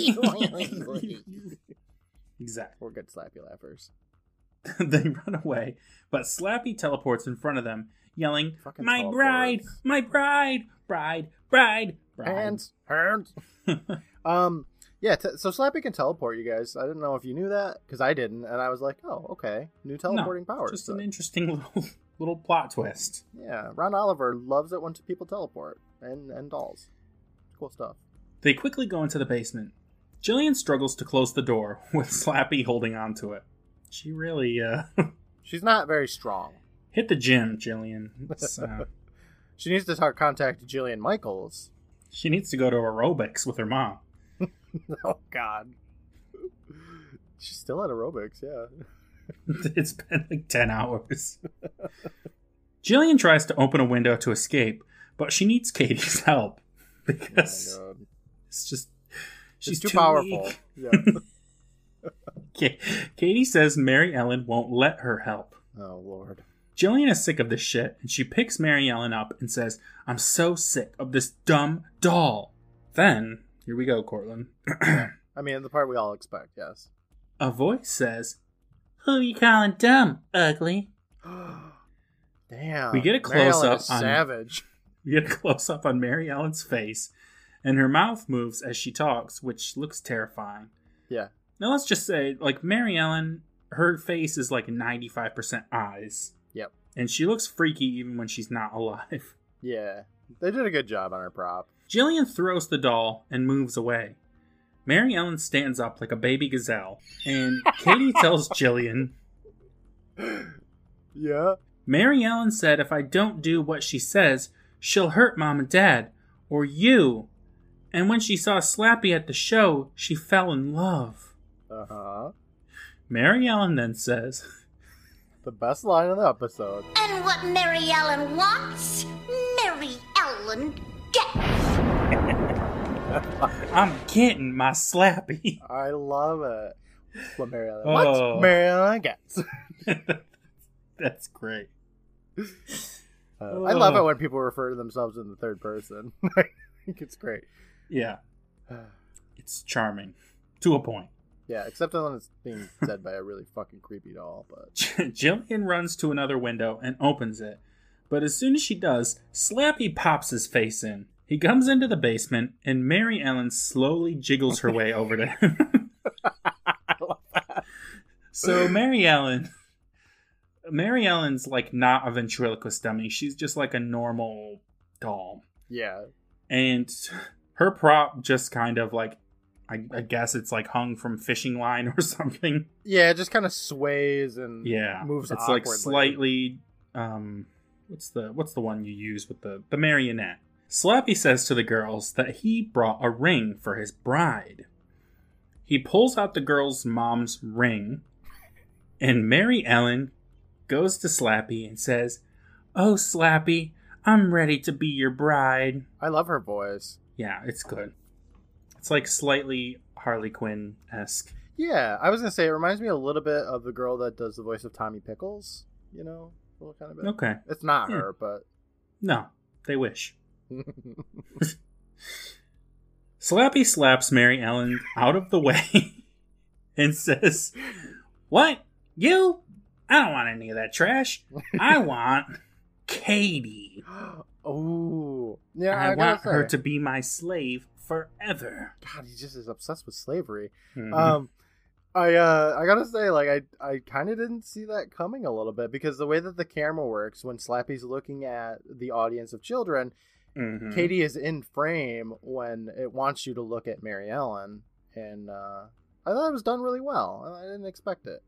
exactly. We're good Slappy laughers. they run away, but Slappy teleports in front of them, yelling, Fucking My teleports. bride! My bride! Bride! Bride! Bride! Hands, hands. um, yeah. T- so Slappy can teleport, you guys. I didn't know if you knew that because I didn't, and I was like, oh, okay, new teleporting no, powers. Just So- an interesting little, little plot twist. yeah, Ron Oliver loves it when people teleport and and dolls. Cool stuff. They quickly go into the basement. Jillian struggles to close the door with Slappy holding onto it. She really, uh, She's not very strong. hit the gym, Jillian. Uh, She needs to talk contact Jillian Michaels. she needs to go to aerobics with her mom. oh God. She's still at aerobics, yeah. it's been like 10 hours. Jillian tries to open a window to escape, but she needs Katie's help because Oh it's just She's she's too, powerful. weak. Yeah. Ka- Katie says Mary Ellen won't let her help. oh Lord. Jillian is sick of this shit, and she picks Mary Ellen up and says, I'm so sick of this dumb doll. Then, here we go, Courtland. I mean, the part we all expect, yes. A voice says, Who you calling dumb, ugly? Damn. We get a Ellen close-up on- Savage. We get a close up on Mary Ellen's face, and her mouth moves as she talks, which looks terrifying. Yeah. Now let's just say, like Mary Ellen, her face is like 95% eyes. Yep. And she looks freaky even when she's not alive. Yeah. They did a good job on her prop. Jillian throws the doll and moves away. Mary Ellen stands up like a baby gazelle, and Katie tells Jillian, Yeah. Mary Ellen said if I don't do what she says, she'll hurt mom and dad, or you. And when she saw Slappy at the show, she fell in love. Uh huh. Mary Ellen then says, The best line of the episode. And what Mary Ellen wants, Mary Ellen gets. I'm getting my Slappy. I love it. What Mary Ellen Oh. What's Mary Ellen gets? That's great. Uh, I love it when people refer to themselves in the third person. I think it's great. Yeah, it's charming to a point. Yeah, except when it's being said by a really fucking creepy doll. But Jillian runs to another window and opens it. But as soon as she does, Slappy pops his face in. He comes into the basement, and Mary Ellen slowly jiggles her way over to him. So Mary Ellen, Mary Ellen's like not a ventriloquist dummy. She's just like a normal doll, yeah, and her prop just kind of like, I, I guess it's like hung from fishing line or something. yeah, it just kind of sways and Yeah, moves. It's like slightly. Um, what's the what's the one you use with the the marionette? Slappy says to the girls that he brought a ring for his bride. He pulls out the girl's mom's ring, and Mary Ellen goes to Slappy and says, "Oh, Slappy, I'm ready to be your bride." I love her voice. Yeah, it's good. It's like slightly Harley Quinn esque. Yeah, I was gonna say it reminds me a little bit of the girl that does the voice of Tommy Pickles. You know, a little kind of bit. Okay, It's not Yeah. her, but no, they wish. Slappy slaps Mary Ellen out of the way and says, What? You? I don't want any of that trash. I want Katie. oh, yeah. I, I, want her to be my slave forever. God, he just is obsessed with slavery. Mhm. Um, I uh, I gotta say, like, I I kind of didn't see that coming a little bit because the way that the camera works when Slappy's looking at the audience of children, Mhm. Katie is in frame when it wants you to look at Mary Ellen, and uh, I thought it was done really well. I didn't expect it.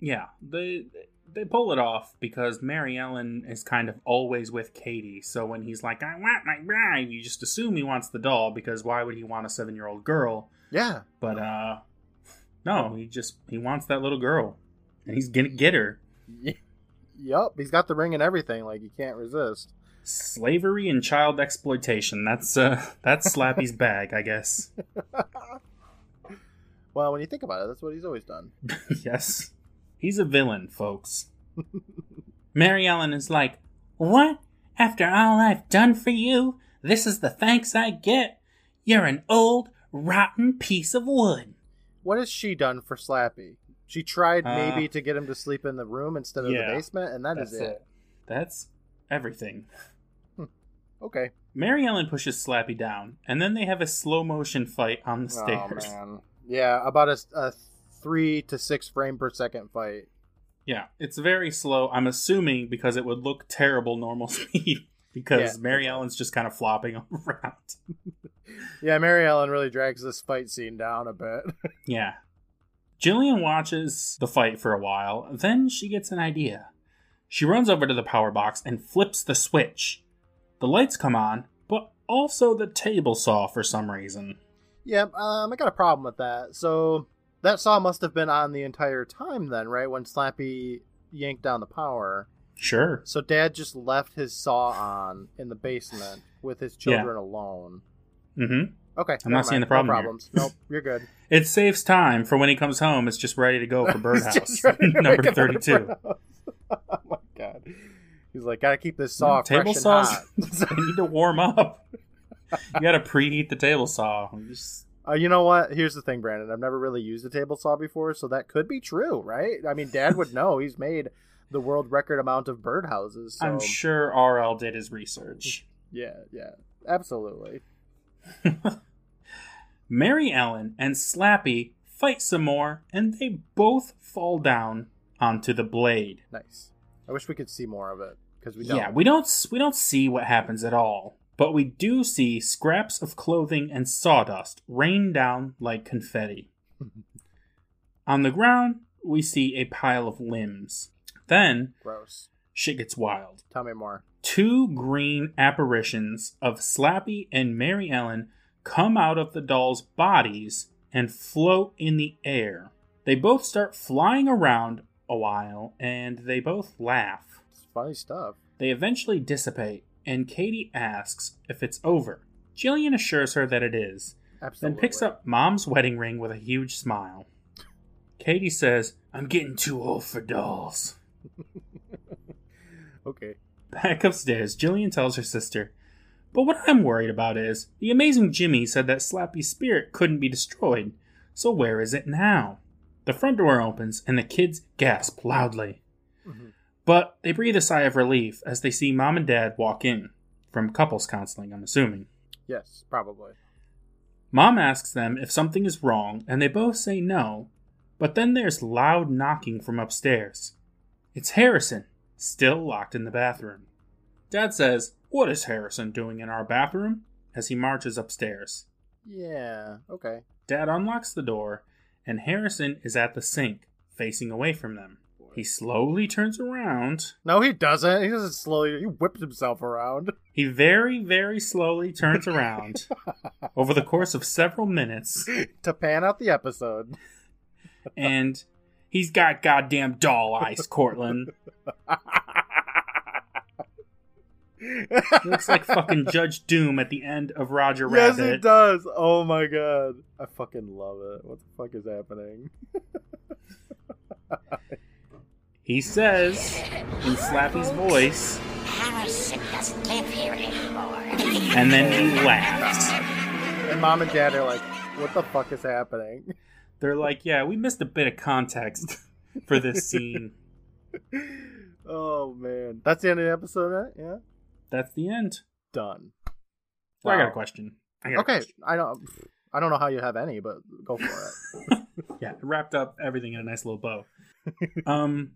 Yeah, they they pull it off because Mary Ellen is kind of always with Katie. So when he's like, "I want my bride," you just assume he wants the doll because why would he want a seven year old girl? Yeah, But uh, no, he just he wants that little girl, and he's gonna get her. Yep, he's got the ring and everything. Like you can't resist. Slavery and child exploitation. That's uh that's Slappy's bag, I guess. Well, when you think about it, that's what he's always done. yes. He's a villain, folks. Mary Ellen is like, What? After all I've done for you, this is the thanks I get? You're an old, rotten piece of wood. What has she done for Slappy? She tried Uh, maybe to get him to sleep in the room instead of yeah, the basement, and that is it. it. That's everything. Okay. Mary Ellen pushes Slappy down, and then they have a slow motion fight on the stairs. Oh man. Yeah, about a, a three to six frame per second fight. Yeah, it's very slow. I'm assuming because it would look terrible normal speed because Yeah. Mary Ellen's just kind of flopping around. Yeah, Mary Ellen really drags this fight scene down a bit. Yeah. Jillian watches the fight for a while, then she gets an idea. She runs over to the power box and flips the switch. The lights come on, but also the table saw for some reason. yeah, um, I got a problem with that. So that saw must have been on the entire time then, right? When Slappy yanked down the power. Sure. So Dad just left his saw on in the basement with his Yeah. children alone. Mm-hmm. Okay, I'm not seeing the problem No here. problems. Nope, you're good. It saves time for when he comes home. It's just ready to go for Birdhouse, Just ready to number 32. Birdhouse. oh my god. He's like, gotta keep this saw table fresh and saws they need to warm up. You got to preheat the table saw. Just- Uh, you know what? Here's the thing, Brandon. I've never really used a table saw before, so that could be true, right? I mean, Dad would know. He's made the world record amount of birdhouses. So I'm sure RL did his research. yeah, yeah, absolutely. Mary Ellen and Slappy fight some more, and they both fall down onto the blade. Nice. I wish we could see more of it because we don't. Yeah, we don't we don't see what happens at all, but we do see scraps of clothing and sawdust rain down like confetti. On the ground, we see a pile of limbs. Then Gross. shit gets wild. Tell me more. Two green apparitions of Slappy and Mary Ellen come out of the dolls' bodies and float in the air. They both start flying around a while and they both laugh. It's funny stuff. They eventually dissipate, and Katie asks if it's over. Jillian assures her that it is, Absolutely. then picks up Mom's wedding ring with a huge smile. Katie says, I'm getting too old for dolls. Okay. Back upstairs, Jillian tells her sister, But what I'm worried about is the amazing Jimmy said that Slappy's spirit couldn't be destroyed, so where is it now? The front door opens and the kids gasp loudly. Mm-hmm. But they breathe a sigh of relief as they see mom and dad walk in. From couples counseling, I'm assuming. Yes, probably. Mom asks them if something is wrong, and they both say no. But then there's loud knocking from upstairs. It's Harrison, still locked in the bathroom. Dad says, What is Harrison doing in our bathroom? as he marches upstairs. Yeah. Okay. Dad unlocks the door, and Harrison is at the sink, facing away from them. He slowly turns around. No, he doesn't. He doesn't slowly. He whips himself around. He very, very slowly turns around over the course of several minutes, to pan out the episode. and he's got goddamn doll eyes, Courtland. He looks like fucking Judge Doom at the end of Roger yes, Rabbit. it does. Oh my god, I fucking love it. What the fuck is happening? He says, in Slappy's voice, Harrison doesn't live here anymore. and then he laughs. And mom and dad are like, "What the fuck is happening?" They're like, yeah, we missed a bit of context for this scene. Oh man, that's the end of the episode, right? Yeah, That's the end. done. So I got a question. I got a Okay, question. I don't. I don't know how you have any, but go for it. Yeah, it wrapped up everything in a nice little bow. um,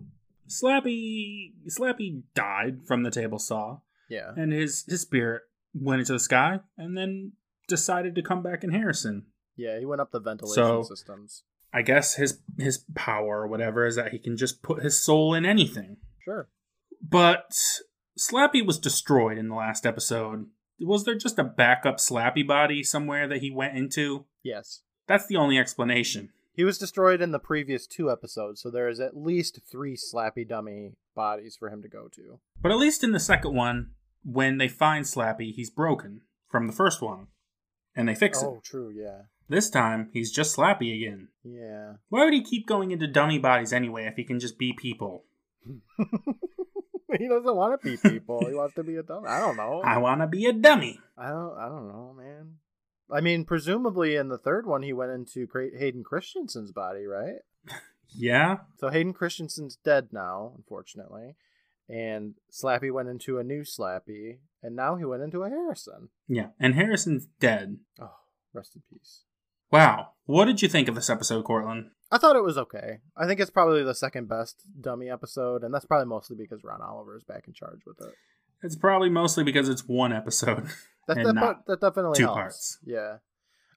Slappy, Slappy died from the table saw, Yeah. and his his spirit went into the sky, and then decided to come back in Harrison. Yeah, he went up the ventilation So- systems. I guess his his power or whatever is that he can just put his soul in anything. Sure. But Slappy was destroyed in the last episode. Was there just a backup Slappy body somewhere that he went into? Yes. That's the only explanation. He was destroyed in the previous two episodes, so there is at least three Slappy dummy bodies for him to go to. But at least in the second one, when they find Slappy, he's broken from the first one. And they fix Oh, it. true, yeah. This time, he's just Slappy again. Yeah. Why would he keep going into dummy bodies anyway if he can just be people? he doesn't want to be people. he wants to be a dummy. I don't know. I want to be a dummy. I don't. I don't know, man. I mean, presumably in the third one, he went into Hayden Christensen's body, right? Yeah? So Hayden Christensen's dead now, unfortunately, and Slappy went into a new Slappy, and now he went into a Harrison. Yeah. And Harrison's dead. Oh, rest in peace. Wow. What did you think of this episode, Courtland? I thought it was okay. I think it's probably the second best dummy episode, and that's probably mostly because Ron Oliver is back in charge with it. It's probably mostly because it's one episode. That, and that, not that definitely two helps. parts. Yeah.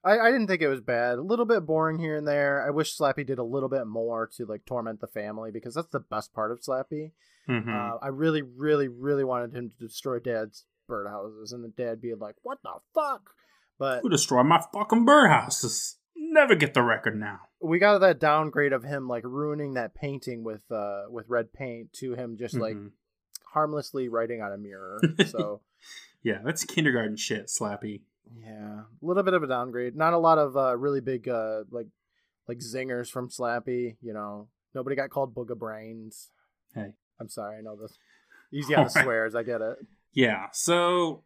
I, I didn't think it was bad. A little bit boring here and there. I wish Slappy did a little bit more to like torment the family because that's the best part of Slappy. Mhm. Uh, I really, really, really wanted him to destroy Dad's birdhouses, and the dad being like, "What the fuck?" But Who destroyed my fucking birdhouses? Never get the record now. we got that downgrade of him like ruining that painting with uh with red paint to him just like Mhm. Harmlessly writing on a mirror. So Yeah, that's kindergarten shit, Slappy. yeah, a little bit of a downgrade. Not a lot of uh, really big uh like like zingers from Slappy. You know, nobody got called Booga Brains. Hey. I'm sorry, I know this. Easy on the Alright. swears, I get it. Yeah, so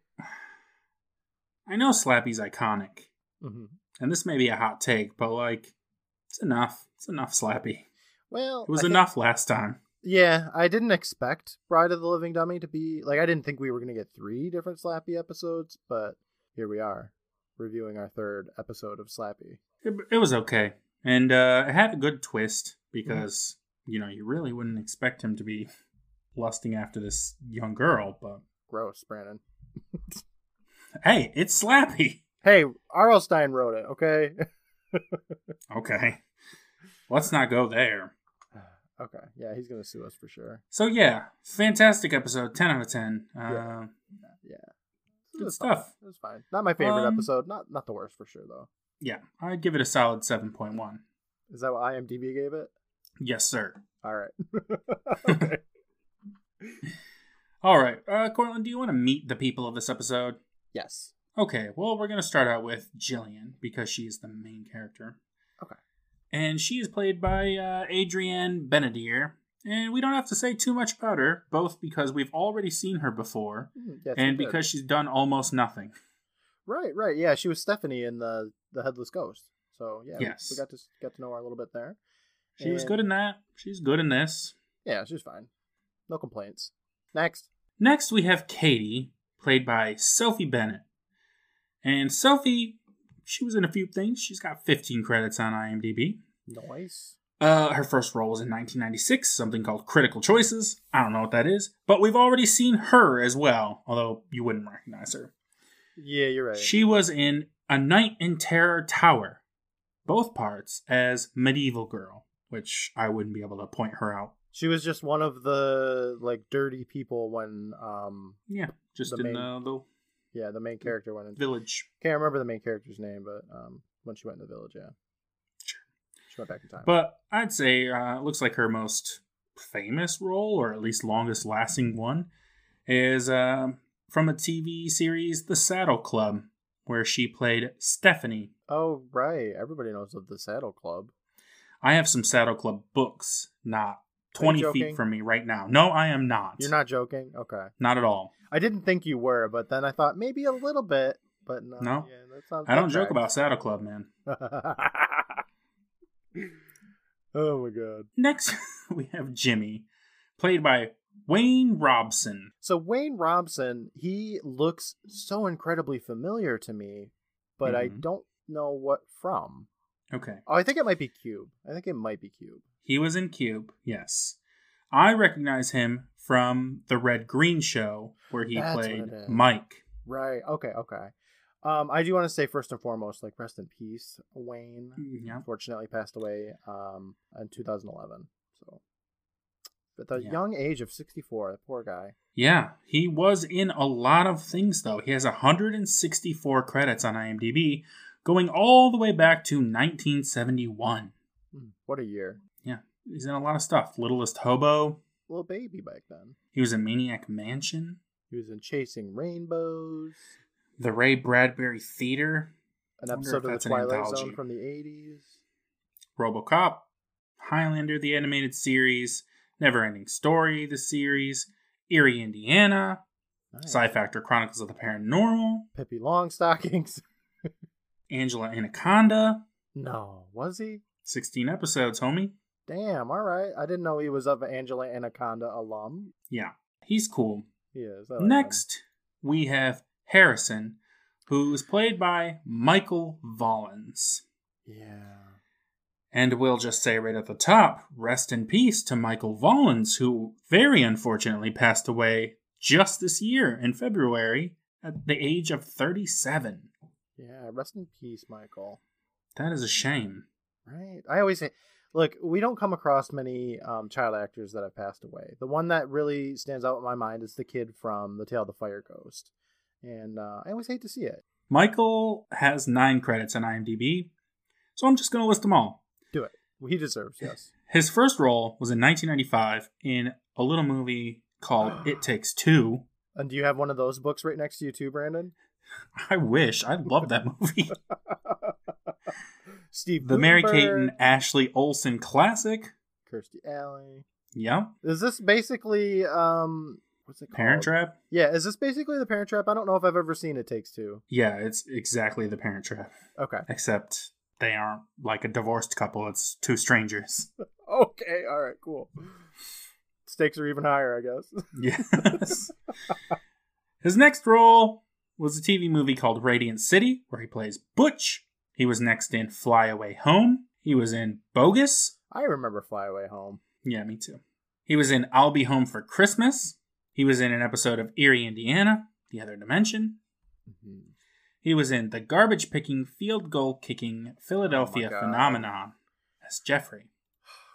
I know Slappy's iconic, hmm and this may be a hot take, but like, it's enough. It's enough, Slappy. Well, It was I think- enough last time. Yeah, I didn't expect Bride of the Living Dummy to be like I didn't think we were gonna get three different Slappy episodes, but here we are. reviewing our third episode of Slappy. It, it was okay, and uh, it had a good twist because you know you really wouldn't expect him to be lusting after this young girl, but Gross, Brandon. hey, it's Slappy. Hey, R.L. Stine wrote it. Okay. Okay, let's not go there. Okay. Yeah, he's gonna sue us for sure. So yeah, fantastic episode, ten out of ten. Uh, Yeah. Yeah. It Good was stuff. Fine. It was fine. Not my favorite Um, episode. Not not the worst for sure though. Yeah, I'd give it a solid seven point one. Is that what IMDb gave it? Yes, sir. All right. okay. All right, uh, Courtland, do you want to meet the people of this episode? Yes. Okay, well, we're to start out with Jillian because she is the main character. Okay. And she is played by uh, Adrienne Benedier. And we don't have to say too much about her, both because we've already seen her before Mm, yes, and because she's done almost nothing. Right, right. Yeah, she was Stephanie in the the Headless Ghost. So yeah, we- Yes. we, got to get to know her a little bit there. She was good in that. She's good in this. Yeah, she's fine. No complaints. Next. Next, we have Katie, played by Sophie Bennett. And Sophie, she was in a few things. She's got 15 credits on IMDb. Nice. Uh, her first role was in 1996, something called Critical Choices. I don't know what that is, but we've already seen her as well, although you wouldn't recognize her. Yeah, you're right. She was in A Night in Terror Tower, both parts as Medieval Girl, which I wouldn't be able to point her out. She was just one of the like dirty people when um Yeah, just The in main- the little yeah the main character went into village. can't remember the main character's name but um when she went in the village yeah. She went back in time. But I'd say uh, it looks like her most famous role, or at least longest lasting one, is uh, from a TV series, The Saddle Club, where she played Stephanie. oh right. Everybody knows of the Saddle Club. I have some Saddle Club books, not 20 feet from me right now. No, I am not. you're not joking okay Not at all. I didn't think you were but then I thought maybe a little bit but no No. yeah, I don't joke about Saddle Club, man. oh my god Next, we have Jimmy, played by Wayne Robson. So Wayne Robson, he looks so incredibly familiar to me, but I Mhm. don't know what from. Okay. Oh, I think it might be Cube. I think it might be Cube. He was in Cube, yes. I recognize him from the Red Green Show, where he That's played. Mike. Right. Okay. Okay. Um, I do want to say first and foremost, like rest in peace, Wayne. Yeah. Unfortunately, passed away um in 2011. So, at the Yeah. young age of 64, that poor guy. Yeah, he was in a lot of things, though. He has 164 credits on IMDb, going all the way back to 1971. Hmm, What a year. He's in a lot of stuff. Littlest Hobo. Little baby back then. He was in Maniac Mansion. He was in Chasing Rainbows, The Ray Bradbury Theater. an episode of The Twilight anthology. Zone from the 80s. Robocop, Highlander, the animated series, Neverending Story, the series, Erie, Indiana, Nice. PSI Factor Chronicles of the Paranormal, Pippi Longstockings. Angela Anaconda, no, was he? 16 episodes, homie. Damn, all right. I didn't know he was of Angela Anaconda alum. Yeah, he's cool. He is. Like him. Next, we have Harrison, who is played by Michael Vollans. Yeah. And we'll just say right at the top, rest in peace to Michael Vollans, who very unfortunately passed away just this year in February at the age of 37. Yeah. Rest in peace, Michael. That is a shame. Right. I always say, look, we don't come across many um, child actors that have passed away. The one that really stands out in my mind is the kid from The Tale of the Fire Ghost. And uh, I always hate to see it. Michael has nine credits on IMDb, so I'm just going to list them all. Do it. He deserves, yes. His first role was in 1995 in a little movie called It Takes Two. And do you have one of those books right next to you too, Brandon? I wish. I love that movie. Steve the Mary Kate and Ashley Olsen classic. Kirstie Alley. Yep. Is this basically um what's it called? Parent Trap. Yeah, is this basically the Parent Trap? I don't know if I've ever seen It Takes Two. Yeah, it's exactly the Parent Trap, Okay. except they aren't like a divorced couple. It's two strangers. Okay, all right, cool. Stakes are even higher, I guess. Yes. His next role was a TV movie called Radiant City, where he plays Butch. He was next in Fly Away Home. He was in Bogus. I remember Fly Away Home. Yeah, me too. He was in I'll Be Home for Christmas. He was in an episode of Erie, Indiana, The Other Dimension. Mm-hmm. He was in the garbage picking, field goal kicking Philadelphia God. phenomenon as Jeffrey.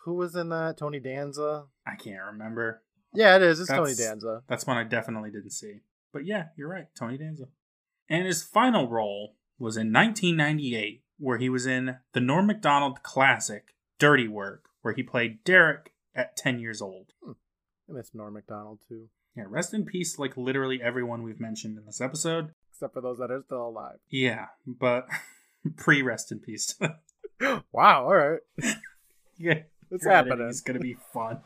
Who was in that? Tony Danza. I can't remember. Yeah, it is. It's Tony Danza. That's one I definitely didn't see. But yeah, you're right, Tony Danza. And his final role was in 1998, where he was in the Norm Macdonald classic Dirty Work, where he played Derek at 10 years old. Hmm. I miss Norm Macdonald too, Yeah, rest in peace, like literally everyone we've mentioned in this episode. except for those that are still alive. Yeah, but pre rest in peace. wow. All right. yeah, It's happening. is gonna be fun.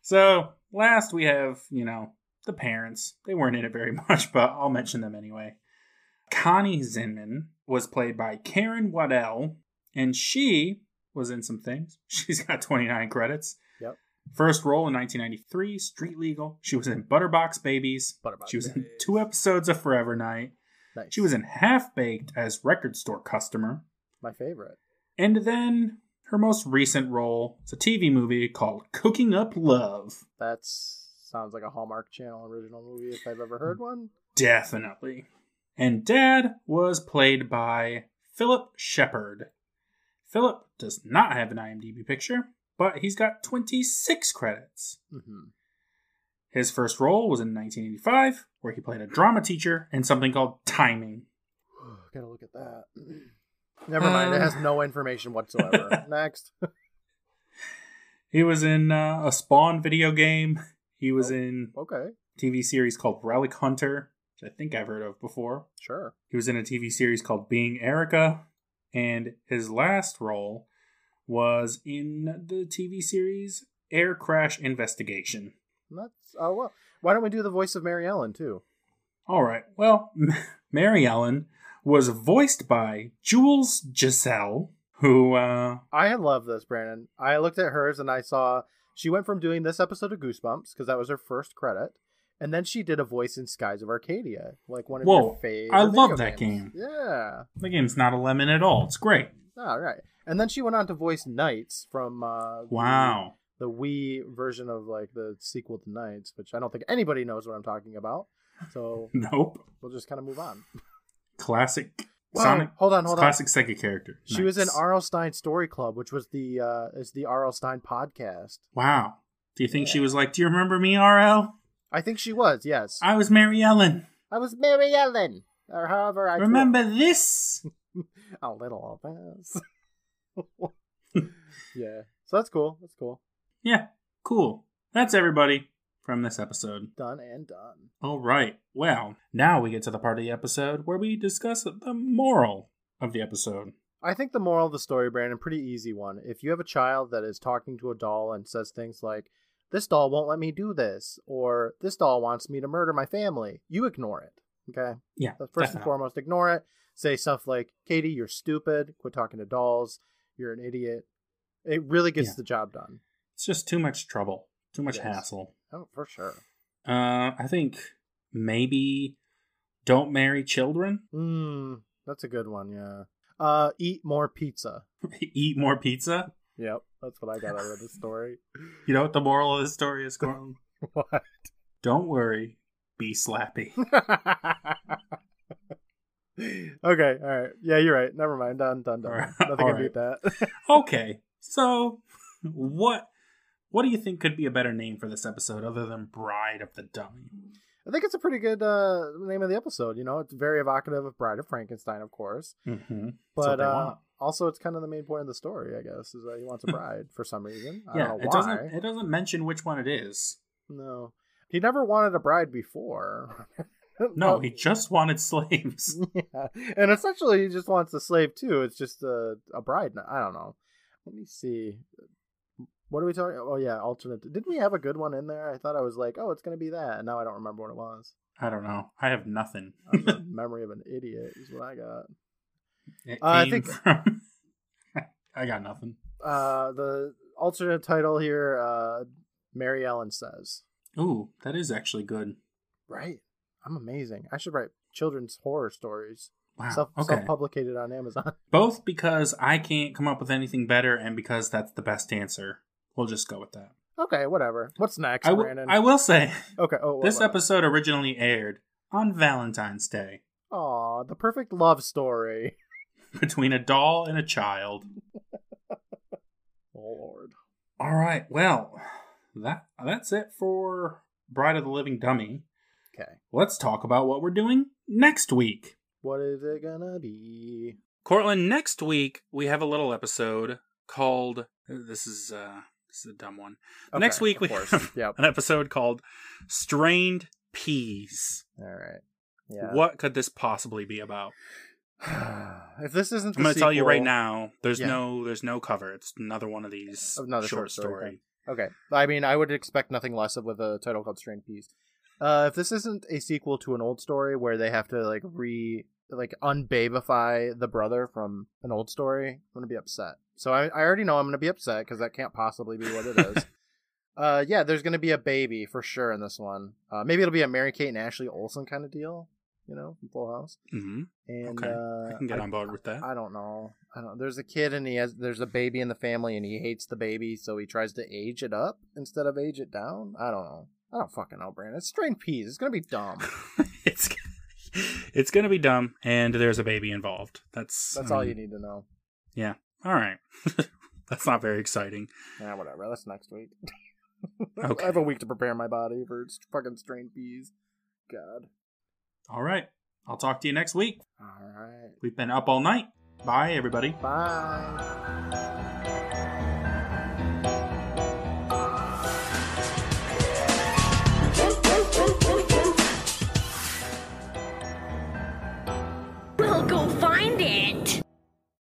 so last we have, you know, the parents. They weren't in it very much, but I'll mention them anyway. Connie Zinman was played by Karen Waddell, and she was in some things. She's got 29 credits. Yep. First role in 1993, Street Legal. She was in Butterbox Babies. Butterbox she was in two episodes of Forever Knight. Nice. She was in Half Baked as record store customer. my favorite. And then her most recent role is a TV movie called Cooking Up Love. That sounds like a Hallmark Channel original movie if I've ever heard one. Definitely. And Dad was played by Philip Shepard. Philip does not have an IMDb picture, but he's got 26 credits. hmm His first role was in 1985, where he played a drama teacher in something called Timing. Gotta look at that. Never mind. It has no information whatsoever. Next. He was in uh, a Spawn video game. He was in Okay. TV series called Relic Hunter, I think I've heard of before. Sure. He was in a TV series called Being Erica, and his last role was in the TV series Air Crash Investigation. That's oh well. Why don't we do the voice of Mary Ellen too? All right, well, Mary Ellen was voiced by Jules Giselle, who, uh, I love this, Brandon. I looked at hers and I saw she went from doing this episode of Goosebumps because that was her first credit, and then she did a voice in Skies of Arcadia, like one of Whoa, your favorite. I love that games. game. Yeah. the game's not a lemon at all. It's great. All right. And then she went on to voice NiGHTS from uh, Wow. the Wii version of like the sequel to NiGHTS, which I don't think anybody knows what I'm talking about. So Nope. we'll just kind of move on. Classic Whoa, Sonic. hold on, hold on. classic Sega character. She was in Nice. R.L. Stine Story Club, which was the uh is the R.L. Stine podcast. Wow. Do you think she was like, Do you remember me, RL? I think she was, yes. I was Mary Ellen. I was Mary Ellen, or however I Remember this? a little of this. yeah, so that's cool. That's cool. Yeah, cool. That's everybody from this episode. Done and done. All right. Well, now we get to the part of the episode where we discuss the moral of the episode. I think the moral of the story, Brandon, pretty easy one. If you have a child that is talking to a doll and says things like, "This doll won't let me do this," or "This doll wants me to murder my family," you ignore it. Okay. Yeah. So first and foremost, ignore it. Say stuff like, Katie, you're stupid. Quit talking to dolls. You're an idiot. It really gets Yeah. the job done. It's just too much trouble, too much Yes. hassle. Oh, for sure. Uh, I think maybe don't marry children. Hmm, that's a good one, yeah. Uh, eat more pizza. Eat more pizza. Yep, that's what I got out of the story. You know what the moral of the story is, Courtland? what? don't worry, be slappy. okay, all right. Yeah, you're right. Never mind. Done, done, done. All right, Nothing all can beat that. okay, so what what do you think could be a better name for this episode other than Bride of the Dummy? I think it's a pretty good uh, name of the episode. You know, it's very evocative of Bride of Frankenstein, of course. Mm-hmm. But uh, also, it's kind of the main point of the story, I guess, is that he wants a bride for some reason. I yeah, don't know it doesn't it doesn't mention which one it is. No, he never wanted a bride before. No, he just wanted slaves. yeah, and essentially he just wants a slave too. It's just a a bride. I don't know. Let me see. What are we talking? Oh yeah, alternate. Didn't we have a good one in there? I thought I was like, oh, it's gonna be that, and now I don't remember what it was. I don't know. I have nothing. Memory of an idiot is what I got. Uh, I think- from- I got nothing. Uh, the alternate title here, uh, Mary Ellen says. Ooh, that is actually good. Right. I'm amazing. I should write children's horror stories. Wow. Self okay. self publicated on Amazon. Both because I can't come up with anything better and because that's the best answer. We'll just go with that. Okay, whatever. What's next, I, w- Brandon? I will say, okay. Oh, this episode originally aired on Valentine's Day Aw, the perfect love story. between a doll and a child. Oh Lord. All right. Well, that that's it for Bride of the Living Dummy. Okay. Let's talk about what we're doing next week. What is it gonna be? Courtland, next week we have a little episode called this is uh this is a dumb one. next week we course. have Yep. an episode called Strained Peas. All right. Yeah. What could this possibly be about? if this isn't, I'm going to tell you right now. There's Yeah. no there's no cover. It's another one of these Another short, short story story. Okay. I mean, I would expect nothing less of with a title called Strained Peas. Uh, if this isn't a sequel to an old story where they have to like re like unbabify the brother from an old story, I'm gonna be upset. So I, I already know I'm gonna be upset because that can't possibly be what it is. uh, yeah, there's gonna be a baby for sure in this one. Uh, maybe it'll be a Mary Kate and Ashley Olsen kind of deal, you know, from Full House. Mm-hmm. And Okay, uh, I can get on board with that. I don't know. I don't. There's a kid and he has. There's a baby in the family and he hates the baby, so he tries to age it up instead of age it down. I don't know. I don't fucking know, Brandon. It's strained peas. It's gonna be dumb. it's it's going to be dumb, and there's a baby involved. That's That's I all you need to know. Yeah. All right. That's not very exciting. Yeah, whatever. That's next week. Okay. I have a week to prepare my body for fucking strained peas. God. All right. I'll talk to you next week. All right. We've been up all night. Bye, everybody. Bye.